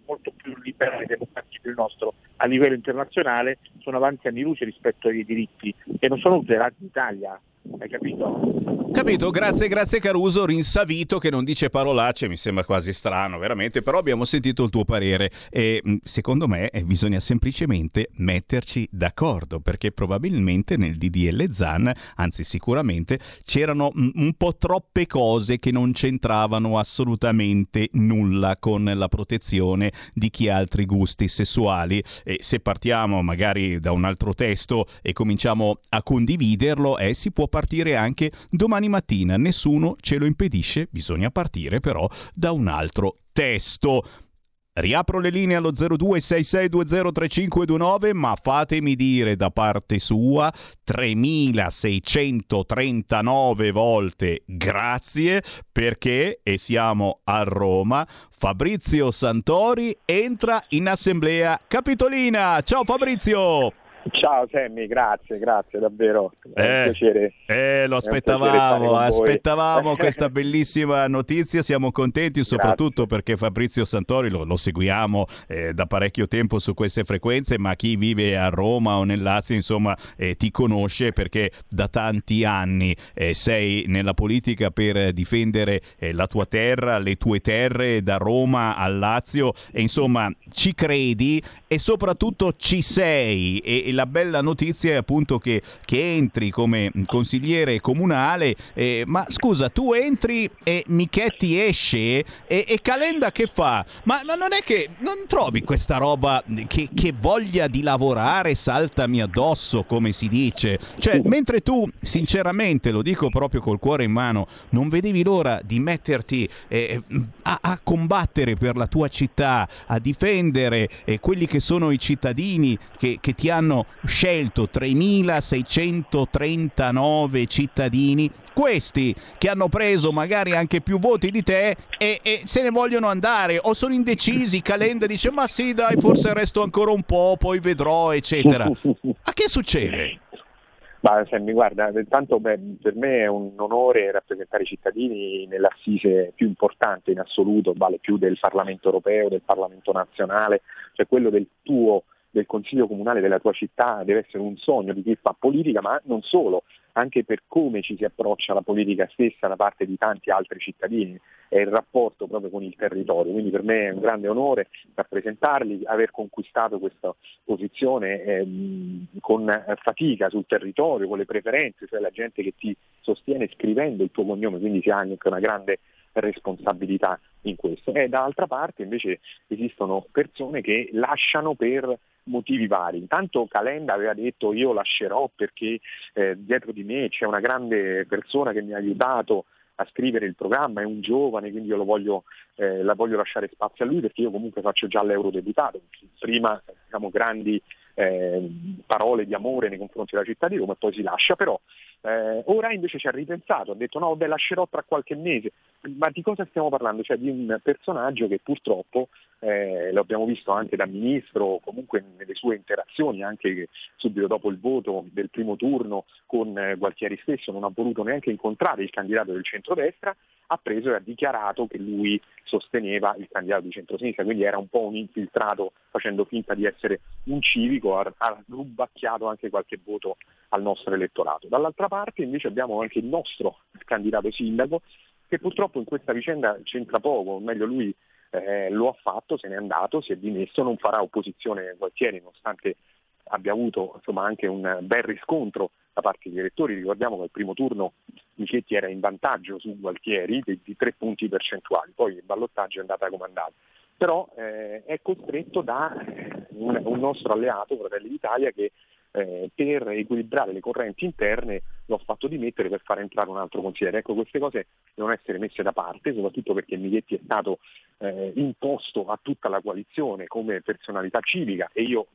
molto più liberale e democratico il nostro a livello internazionale, sono avanti anni luce rispetto ai diritti che non sono tutelati in Italia. Hai capito? Capito, grazie, grazie Caruso, rinsavito che non dice parolacce, mi sembra quasi strano, veramente, però abbiamo sentito il tuo parere. E mh, secondo me eh, bisogna semplicemente metterci d'accordo, perché probabilmente nel DDL ZAN, anzi sicuramente, c'erano mh, un po' troppe cose che non c'entravano assolutamente nulla con la protezione di chi ha altri gusti sessuali. E se partiamo magari da un altro testo e cominciamo a condividerlo, eh, si può partire anche domani mattina, nessuno ce lo impedisce, bisogna partire però da un altro testo. Riapro le linee allo 0266203529, ma fatemi dire da parte sua 3639 volte grazie perché, e siamo a Roma, Fabrizio Santori entra in assemblea capitolina. Ciao Fabrizio! Ciao Sammy, grazie, grazie davvero. È un Eh, piacere. Eh, lo un aspettavamo, aspettavamo [LAUGHS] questa bellissima notizia, siamo contenti soprattutto perché Fabrizio Santori lo, lo seguiamo eh, da parecchio tempo su queste frequenze, ma chi vive a Roma o nel Lazio insomma eh, ti conosce perché da tanti anni eh, sei nella politica per difendere eh, la tua terra, le tue terre da Roma al Lazio e insomma ci credi e soprattutto ci sei e la bella notizia è appunto che, che entri come consigliere comunale eh, ma scusa tu entri e Michetti esce e, e Calenda che fa? Ma, ma non è che non trovi questa roba che, che voglia di lavorare saltami addosso come si dice cioè mentre tu sinceramente lo dico proprio col cuore in mano non vedevi l'ora di metterti eh, a, a combattere per la tua città a difendere eh, quelli che sono i cittadini che, che ti hanno scelto 3639 cittadini questi che hanno preso magari anche più voti di te e, e se ne vogliono andare o sono indecisi [LAUGHS] Calenda dice ma sì dai forse resto ancora un po' poi vedrò eccetera [LAUGHS] a che succede? Ma Sammy, guarda, intanto beh, per me è un onore rappresentare i cittadini nell'assise più importante in assoluto, vale più del Parlamento europeo, del Parlamento nazionale, cioè quello del tuo del Consiglio Comunale della tua città deve essere un sogno di chi fa politica, ma non solo, anche per come ci si approccia alla politica stessa da parte di tanti altri cittadini, è il rapporto proprio con il territorio. Quindi per me è un grande onore rappresentarli, aver conquistato questa posizione ehm, con fatica sul territorio, con le preferenze, cioè la gente che ti sostiene scrivendo il tuo cognome, quindi ha anche una grande responsabilità in questo. E dall'altra parte invece esistono persone che lasciano per motivi vari. Intanto Calenda aveva detto io lascerò perché eh, dietro di me c'è una grande persona che mi ha aiutato a scrivere il programma, è un giovane, quindi io voglio, eh, la voglio lasciare spazio a lui perché io comunque faccio già l'eurodeputato. Prima diciamo, grandi eh, parole di amore nei confronti della città di Roma e poi si lascia, però eh, ora invece ci ha ripensato, ha detto no, beh, lascerò tra qualche mese. Ma di cosa stiamo parlando? Cioè di un personaggio che purtroppo, eh, lo abbiamo visto anche da ministro, comunque nelle sue interazioni, anche subito dopo il voto del primo turno con eh, Gualtieri stesso, non ha voluto neanche incontrare il candidato del centrodestra, ha preso e ha dichiarato che lui sosteneva il candidato di centrosinistra, quindi era un po' un infiltrato facendo finta di essere un civico, ha, ha rubacchiato anche qualche voto al nostro elettorato. Dall'altra parte invece abbiamo anche il nostro candidato sindaco che purtroppo in questa vicenda c'entra poco, o meglio lui eh, lo ha fatto, se n'è andato, si è dimesso, non farà opposizione Gualtieri nonostante abbia avuto insomma, anche un bel riscontro da parte degli elettori. Ricordiamo che al primo turno Michetti era in vantaggio su Gualtieri di, di tre punti percentuali, poi il ballottaggio è andata come andata. Però eh, è costretto da un, un nostro alleato, Fratelli d'Italia, che eh, per equilibrare le correnti interne lo ha fatto dimettere per far entrare un altro consigliere. Ecco, queste cose devono essere messe da parte, soprattutto perché Michetti è stato eh, imposto a tutta la coalizione come personalità civica e io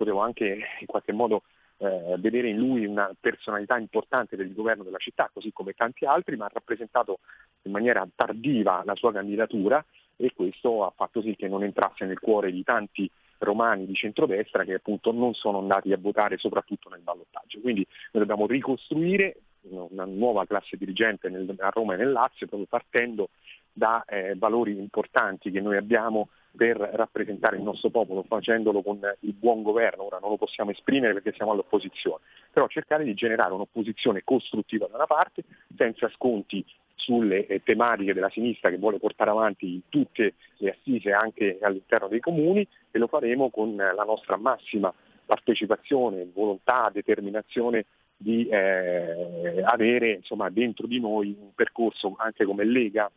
potevo anche in qualche modo eh, vedere in lui una personalità importante del governo della città, così come tanti altri, ma ha rappresentato in maniera tardiva la sua candidatura e questo ha fatto sì che non entrasse nel cuore di tanti romani di centrodestra che appunto non sono andati a votare soprattutto nel ballottaggio. Quindi noi dobbiamo ricostruire una nuova classe dirigente nel, a Roma e nel Lazio proprio partendo da eh, valori importanti che noi abbiamo per rappresentare il nostro popolo, facendolo con il buon governo, ora non lo possiamo esprimere perché siamo all'opposizione, però cercare di generare un'opposizione costruttiva da una parte, senza sconti sulle eh, tematiche della sinistra che vuole portare avanti tutte le assise anche all'interno dei comuni e lo faremo con la nostra massima partecipazione, volontà, determinazione di eh, avere insomma, dentro di noi un percorso anche come Lega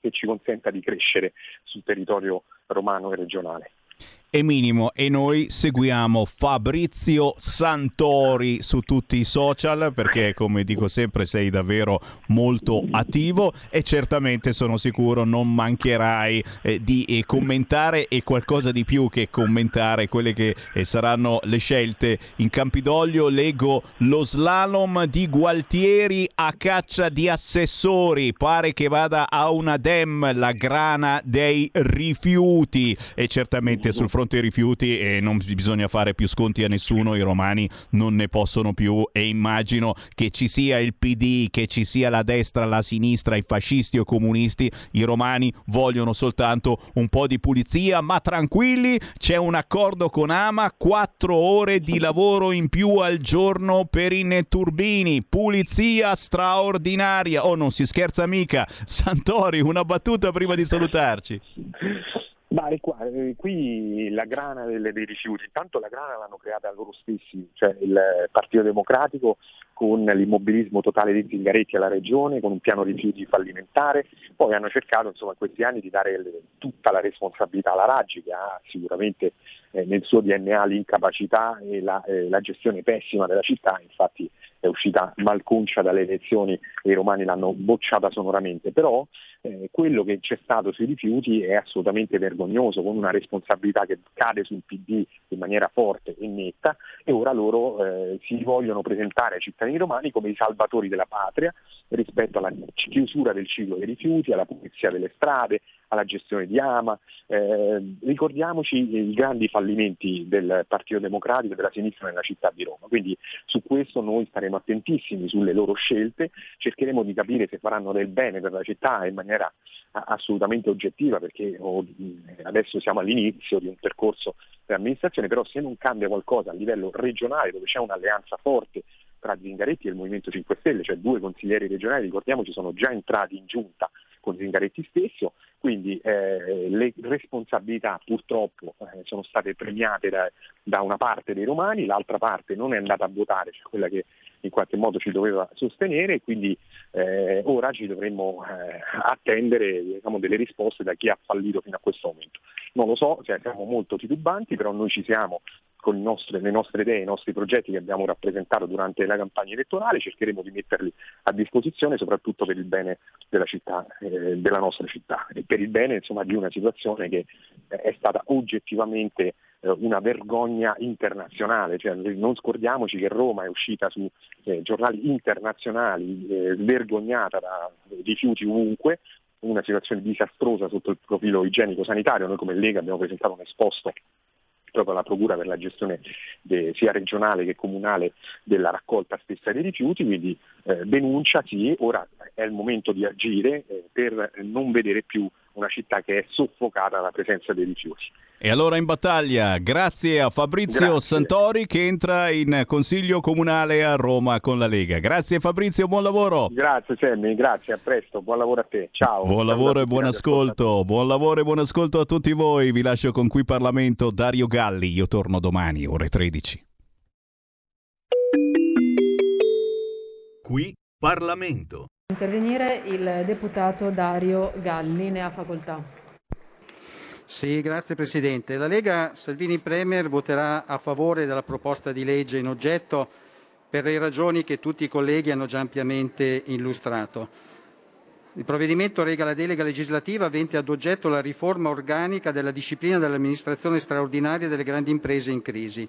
che ci consenta di crescere sul territorio romano e regionale è minimo e noi seguiamo Fabrizio Santori su tutti i social perché come dico sempre sei davvero molto attivo e certamente sono sicuro non mancherai eh, di eh, commentare e qualcosa di più che commentare quelle che eh, saranno le scelte in Campidoglio. Leggo lo slalom di Gualtieri a caccia di assessori. Pare che vada a una dem la grana dei rifiuti. E certamente sul fronte fronte ai rifiuti e non bisogna fare più sconti a nessuno, i romani non ne possono più e immagino che ci sia il PD, che ci sia la destra, la sinistra, i fascisti o comunisti, i romani vogliono soltanto un po' di pulizia, ma tranquilli, c'è un accordo con Ama, quattro ore di lavoro in più al giorno per i netturbini, pulizia straordinaria, oh non si scherza mica, Santori una battuta prima di salutarci. [LAUGHS] Beh, qua, eh, qui la grana delle, dei rifiuti, intanto la grana l'hanno creata loro stessi, cioè il Partito Democratico con l'immobilismo totale di Zingaretti alla regione, con un piano rifiuti fallimentare, poi hanno cercato insomma, in questi anni di dare le, tutta la responsabilità alla Raggi che ha sicuramente eh, nel suo DNA l'incapacità e la, eh, la gestione pessima della città, infatti è uscita malconcia dalle elezioni e i romani l'hanno bocciata sonoramente, però eh, quello che c'è stato sui rifiuti è assolutamente vergognoso, con una responsabilità che cade sul PD in maniera forte e netta e ora loro eh, si vogliono presentare ai cittadini romani come i salvatori della patria rispetto alla chiusura del ciclo dei rifiuti, alla pulizia delle strade, alla gestione di Ama. Eh, ricordiamoci i grandi fallimenti del Partito Democratico e della sinistra nella città di Roma, quindi su questo noi staremo attentissimi sulle loro scelte, cercheremo di capire se faranno del bene per la città in maniera assolutamente oggettiva perché oh, adesso siamo all'inizio di un percorso per amministrazione, però se non cambia qualcosa a livello regionale dove c'è un'alleanza forte tra Zingaretti e il Movimento 5 Stelle, cioè due consiglieri regionali, ricordiamoci, sono già entrati in giunta con Zingaretti stesso, quindi eh, le responsabilità purtroppo eh, sono state premiate da, da, una parte dei romani, l'altra parte non è andata a votare, cioè quella che in qualche modo ci doveva sostenere, quindi eh, ora ci dovremmo eh, attendere diciamo, delle risposte da chi ha fallito fino a questo momento. Non lo so, cioè, siamo molto titubanti, però noi ci siamo con nostre, le nostre idee, i nostri progetti che abbiamo rappresentato durante la campagna elettorale, cercheremo di metterli a disposizione soprattutto per il bene della città, eh, della nostra città e per il bene insomma, di una situazione che eh, è stata oggettivamente eh, una vergogna internazionale, cioè, non scordiamoci che Roma è uscita su eh, giornali internazionali eh, vergognata da rifiuti ovunque, una situazione disastrosa sotto il profilo igienico-sanitario, noi come Lega abbiamo presentato un esposto proprio alla Procura per la gestione de, sia regionale che comunale della raccolta stessa dei rifiuti, quindi eh, denuncia sì, ora è il momento di agire eh, per non vedere più una città che è soffocata dalla presenza dei rifiuti. E allora in battaglia, grazie a Fabrizio grazie. Santori che entra in Consiglio Comunale a Roma con la Lega. Grazie Fabrizio, buon lavoro. Grazie Semmi, grazie, a presto, buon lavoro a te. Ciao. Buon lavoro e buon ascolto. Buon lavoro e buon ascolto a tutti voi. Vi lascio con qui Parlamento Dario Galli. Io torno domani, ore 13. Qui Parlamento. Intervenire il deputato Dario Galli, ne ha facoltà. Sì, grazie Presidente. La Lega Salvini Premier voterà a favore della proposta di legge in oggetto per le ragioni che tutti i colleghi hanno già ampiamente illustrato. Il provvedimento rega la delega legislativa avente ad oggetto la riforma organica della disciplina dell'amministrazione straordinaria delle grandi imprese in crisi.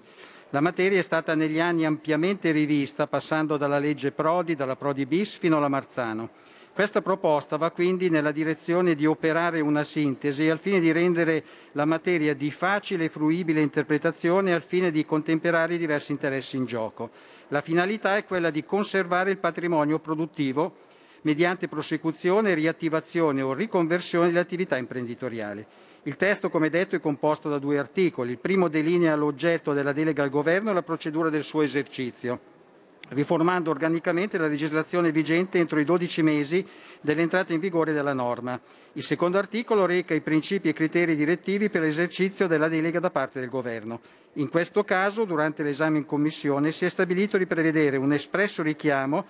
La materia è stata negli anni ampiamente rivista, passando dalla legge Prodi, dalla Prodi bis fino alla Marzano. Questa proposta va quindi nella direzione di operare una sintesi al fine di rendere la materia di facile e fruibile interpretazione al fine di contemperare i diversi interessi in gioco. La finalità è quella di conservare il patrimonio produttivo mediante prosecuzione, riattivazione o riconversione delle attività imprenditoriali. Il testo, come detto, è composto da due articoli. Il primo delinea l'oggetto della delega al Governo e la procedura del suo esercizio, riformando organicamente la legislazione vigente entro i 12 mesi dell'entrata in vigore della norma. Il secondo articolo reca i principi e criteri direttivi per l'esercizio della delega da parte del Governo. In questo caso, durante l'esame in Commissione, si è stabilito di prevedere un espresso richiamo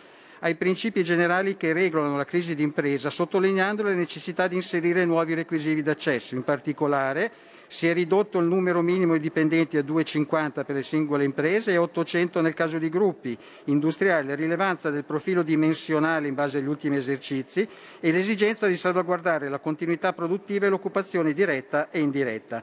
ai principi generali che regolano la crisi d'impresa, sottolineando la necessità di inserire nuovi requisiti d'accesso. In particolare, si è ridotto il numero minimo di dipendenti a 250 per le singole imprese e 800 nel caso di gruppi industriali, la rilevanza del profilo dimensionale in base agli ultimi esercizi e l'esigenza di salvaguardare la continuità produttiva e l'occupazione diretta e indiretta.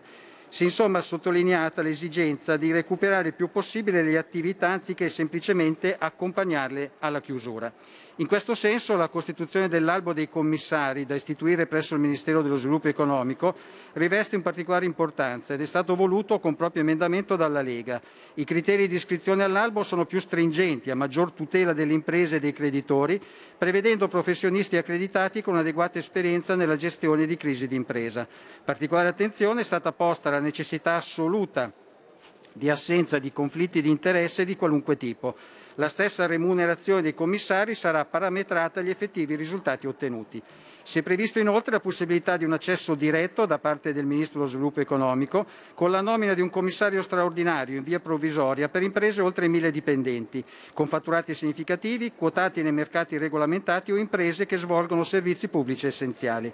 Si è insomma sottolineata l'esigenza di recuperare il più possibile le attività anziché semplicemente accompagnarle alla chiusura. In questo senso la costituzione dell'albo dei commissari da istituire presso il Ministero dello Sviluppo Economico riveste un particolare importanza ed è stato voluto con proprio emendamento dalla Lega. I criteri di iscrizione all'albo sono più stringenti, a maggior tutela delle imprese e dei creditori, prevedendo professionisti accreditati con adeguata esperienza nella gestione di crisi d'impresa. Particolare attenzione è stata posta alla necessità assoluta di assenza di conflitti di interesse di qualunque tipo. La stessa remunerazione dei commissari sarà parametrata agli effettivi risultati ottenuti. Si è previsto inoltre la possibilità di un accesso diretto da parte del Ministro dello Sviluppo Economico con la nomina di un commissario straordinario in via provvisoria per imprese oltre 1.000 dipendenti, con fatturati significativi, quotati nei mercati regolamentati o imprese che svolgono servizi pubblici essenziali.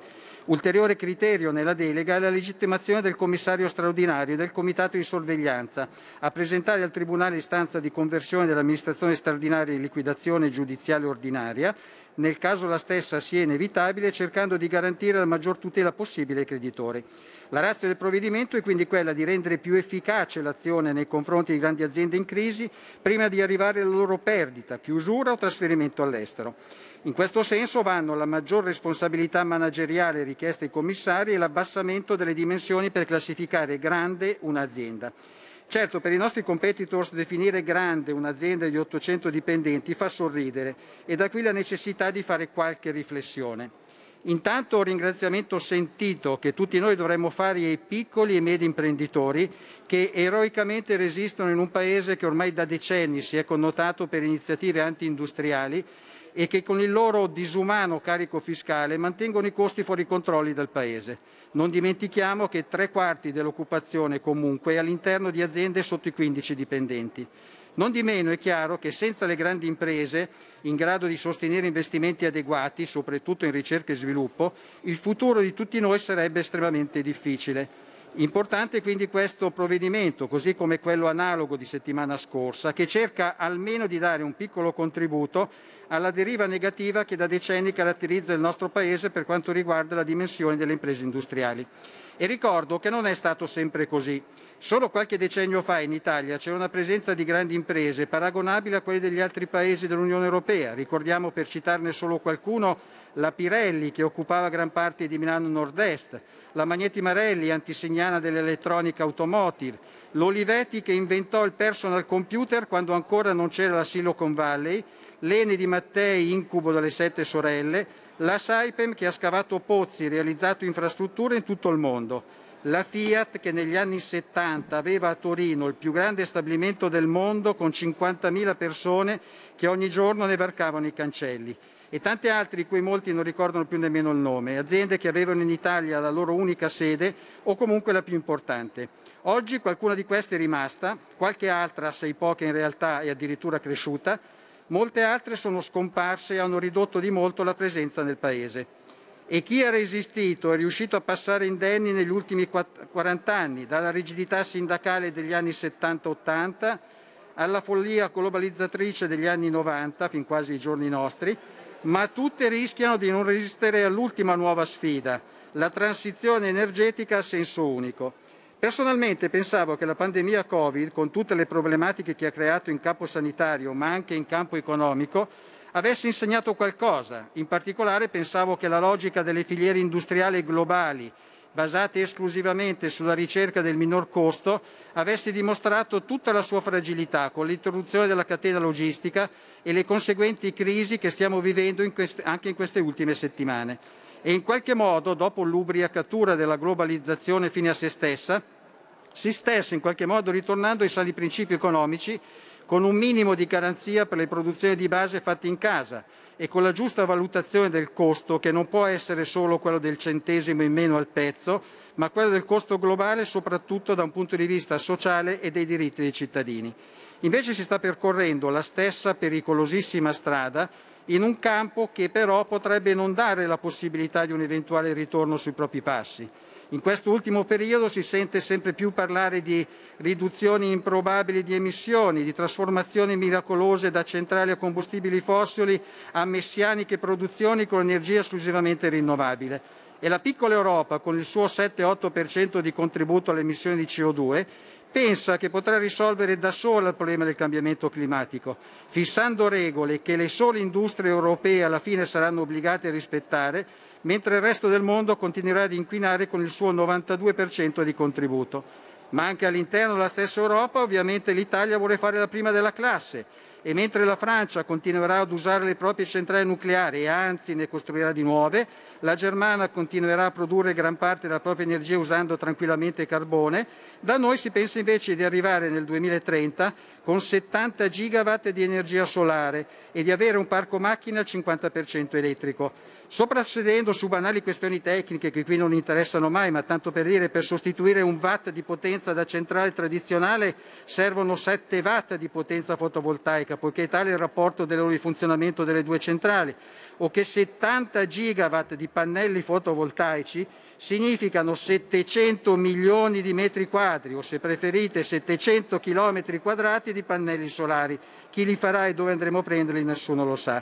Ulteriore criterio nella delega è la legittimazione del commissario straordinario e del comitato di sorveglianza a presentare al Tribunale istanza di conversione dell'amministrazione straordinaria in liquidazione giudiziale ordinaria, nel caso la stessa sia inevitabile, cercando di garantire la maggior tutela possibile ai creditori. La razza del provvedimento è quindi quella di rendere più efficace l'azione nei confronti di grandi aziende in crisi prima di arrivare alla loro perdita, chiusura o trasferimento all'estero. In questo senso vanno la maggior responsabilità manageriale richiesta ai commissari e l'abbassamento delle dimensioni per classificare grande un'azienda. Certo, per i nostri competitors definire grande un'azienda di 800 dipendenti fa sorridere e da qui la necessità di fare qualche riflessione. Intanto un ringraziamento sentito che tutti noi dovremmo fare ai piccoli e medi imprenditori che eroicamente resistono in un paese che ormai da decenni si è connotato per iniziative anti-industriali e che con il loro disumano carico fiscale mantengono i costi fuori controlli del Paese. Non dimentichiamo che tre quarti dell'occupazione comunque è all'interno di aziende sotto i 15 dipendenti. Non di meno è chiaro che senza le grandi imprese in grado di sostenere investimenti adeguati, soprattutto in ricerca e sviluppo, il futuro di tutti noi sarebbe estremamente difficile. Importante quindi questo provvedimento, così come quello analogo di settimana scorsa, che cerca almeno di dare un piccolo contributo alla deriva negativa che da decenni caratterizza il nostro Paese per quanto riguarda la dimensione delle imprese industriali. E ricordo che non è stato sempre così. Solo qualche decennio fa in Italia c'era una presenza di grandi imprese paragonabile a quelle degli altri paesi dell'Unione Europea. Ricordiamo, per citarne solo qualcuno, la Pirelli che occupava gran parte di Milano Nord-Est, la Magneti Marelli, antisignana dell'elettronica automotive, l'Olivetti che inventò il personal computer quando ancora non c'era la Silicon Valley, l'Ene di Mattei, incubo delle sette sorelle, la Saipem che ha scavato pozzi e realizzato infrastrutture in tutto il mondo, la Fiat che negli anni 70 aveva a Torino il più grande stabilimento del mondo con 50.000 persone che ogni giorno ne varcavano i cancelli e tante altre di cui molti non ricordano più nemmeno il nome, aziende che avevano in Italia la loro unica sede o comunque la più importante. Oggi qualcuna di queste è rimasta, qualche altra, assai poca in realtà, è addirittura cresciuta, molte altre sono scomparse e hanno ridotto di molto la presenza nel Paese. E chi ha resistito è riuscito a passare indenni negli ultimi 40 anni, dalla rigidità sindacale degli anni 70-80 alla follia globalizzatrice degli anni 90, fin quasi ai giorni nostri, ma tutte rischiano di non resistere all'ultima nuova sfida, la transizione energetica a senso unico. Personalmente pensavo che la pandemia Covid, con tutte le problematiche che ha creato in campo sanitario, ma anche in campo economico, avesse insegnato qualcosa. In particolare pensavo che la logica delle filiere industriali globali basate esclusivamente sulla ricerca del minor costo, avesse dimostrato tutta la sua fragilità con l'interruzione della catena logistica e le conseguenti crisi che stiamo vivendo in queste, anche in queste ultime settimane. E in qualche modo, dopo l'ubriacatura della globalizzazione fine a se stessa, si stesse in qualche modo ritornando ai sani principi economici con un minimo di garanzia per le produzioni di base fatte in casa e con la giusta valutazione del costo, che non può essere solo quello del centesimo in meno al pezzo, ma quello del costo globale soprattutto da un punto di vista sociale e dei diritti dei cittadini. Invece si sta percorrendo la stessa pericolosissima strada in un campo che però potrebbe non dare la possibilità di un eventuale ritorno sui propri passi. In questo ultimo periodo si sente sempre più parlare di riduzioni improbabili di emissioni, di trasformazioni miracolose da centrali a combustibili fossili a messianiche produzioni con energia esclusivamente rinnovabile. E la piccola Europa, con il suo 7-8% di contributo alle emissioni di CO2, pensa che potrà risolvere da sola il problema del cambiamento climatico, fissando regole che le sole industrie europee alla fine saranno obbligate a rispettare, mentre il resto del mondo continuerà ad inquinare con il suo 92% di contributo. Ma anche all'interno della stessa Europa ovviamente l'Italia vuole fare la prima della classe e mentre la Francia continuerà ad usare le proprie centrali nucleari e anzi ne costruirà di nuove, la Germania continuerà a produrre gran parte della propria energia usando tranquillamente carbone, da noi si pensa invece di arrivare nel 2030 con 70 gigawatt di energia solare e di avere un parco macchine al 50% elettrico. Soprassedendo su banali questioni tecniche che qui non interessano mai, ma tanto per dire per sostituire un watt di potenza da centrale tradizionale servono 7 watt di potenza fotovoltaica, poiché tale è il rapporto dell'ora di funzionamento delle due centrali, o che 70 gigawatt di pannelli fotovoltaici significano 700 milioni di metri quadri, o se preferite 700 chilometri quadrati di pannelli solari. Chi li farà e dove andremo a prenderli nessuno lo sa.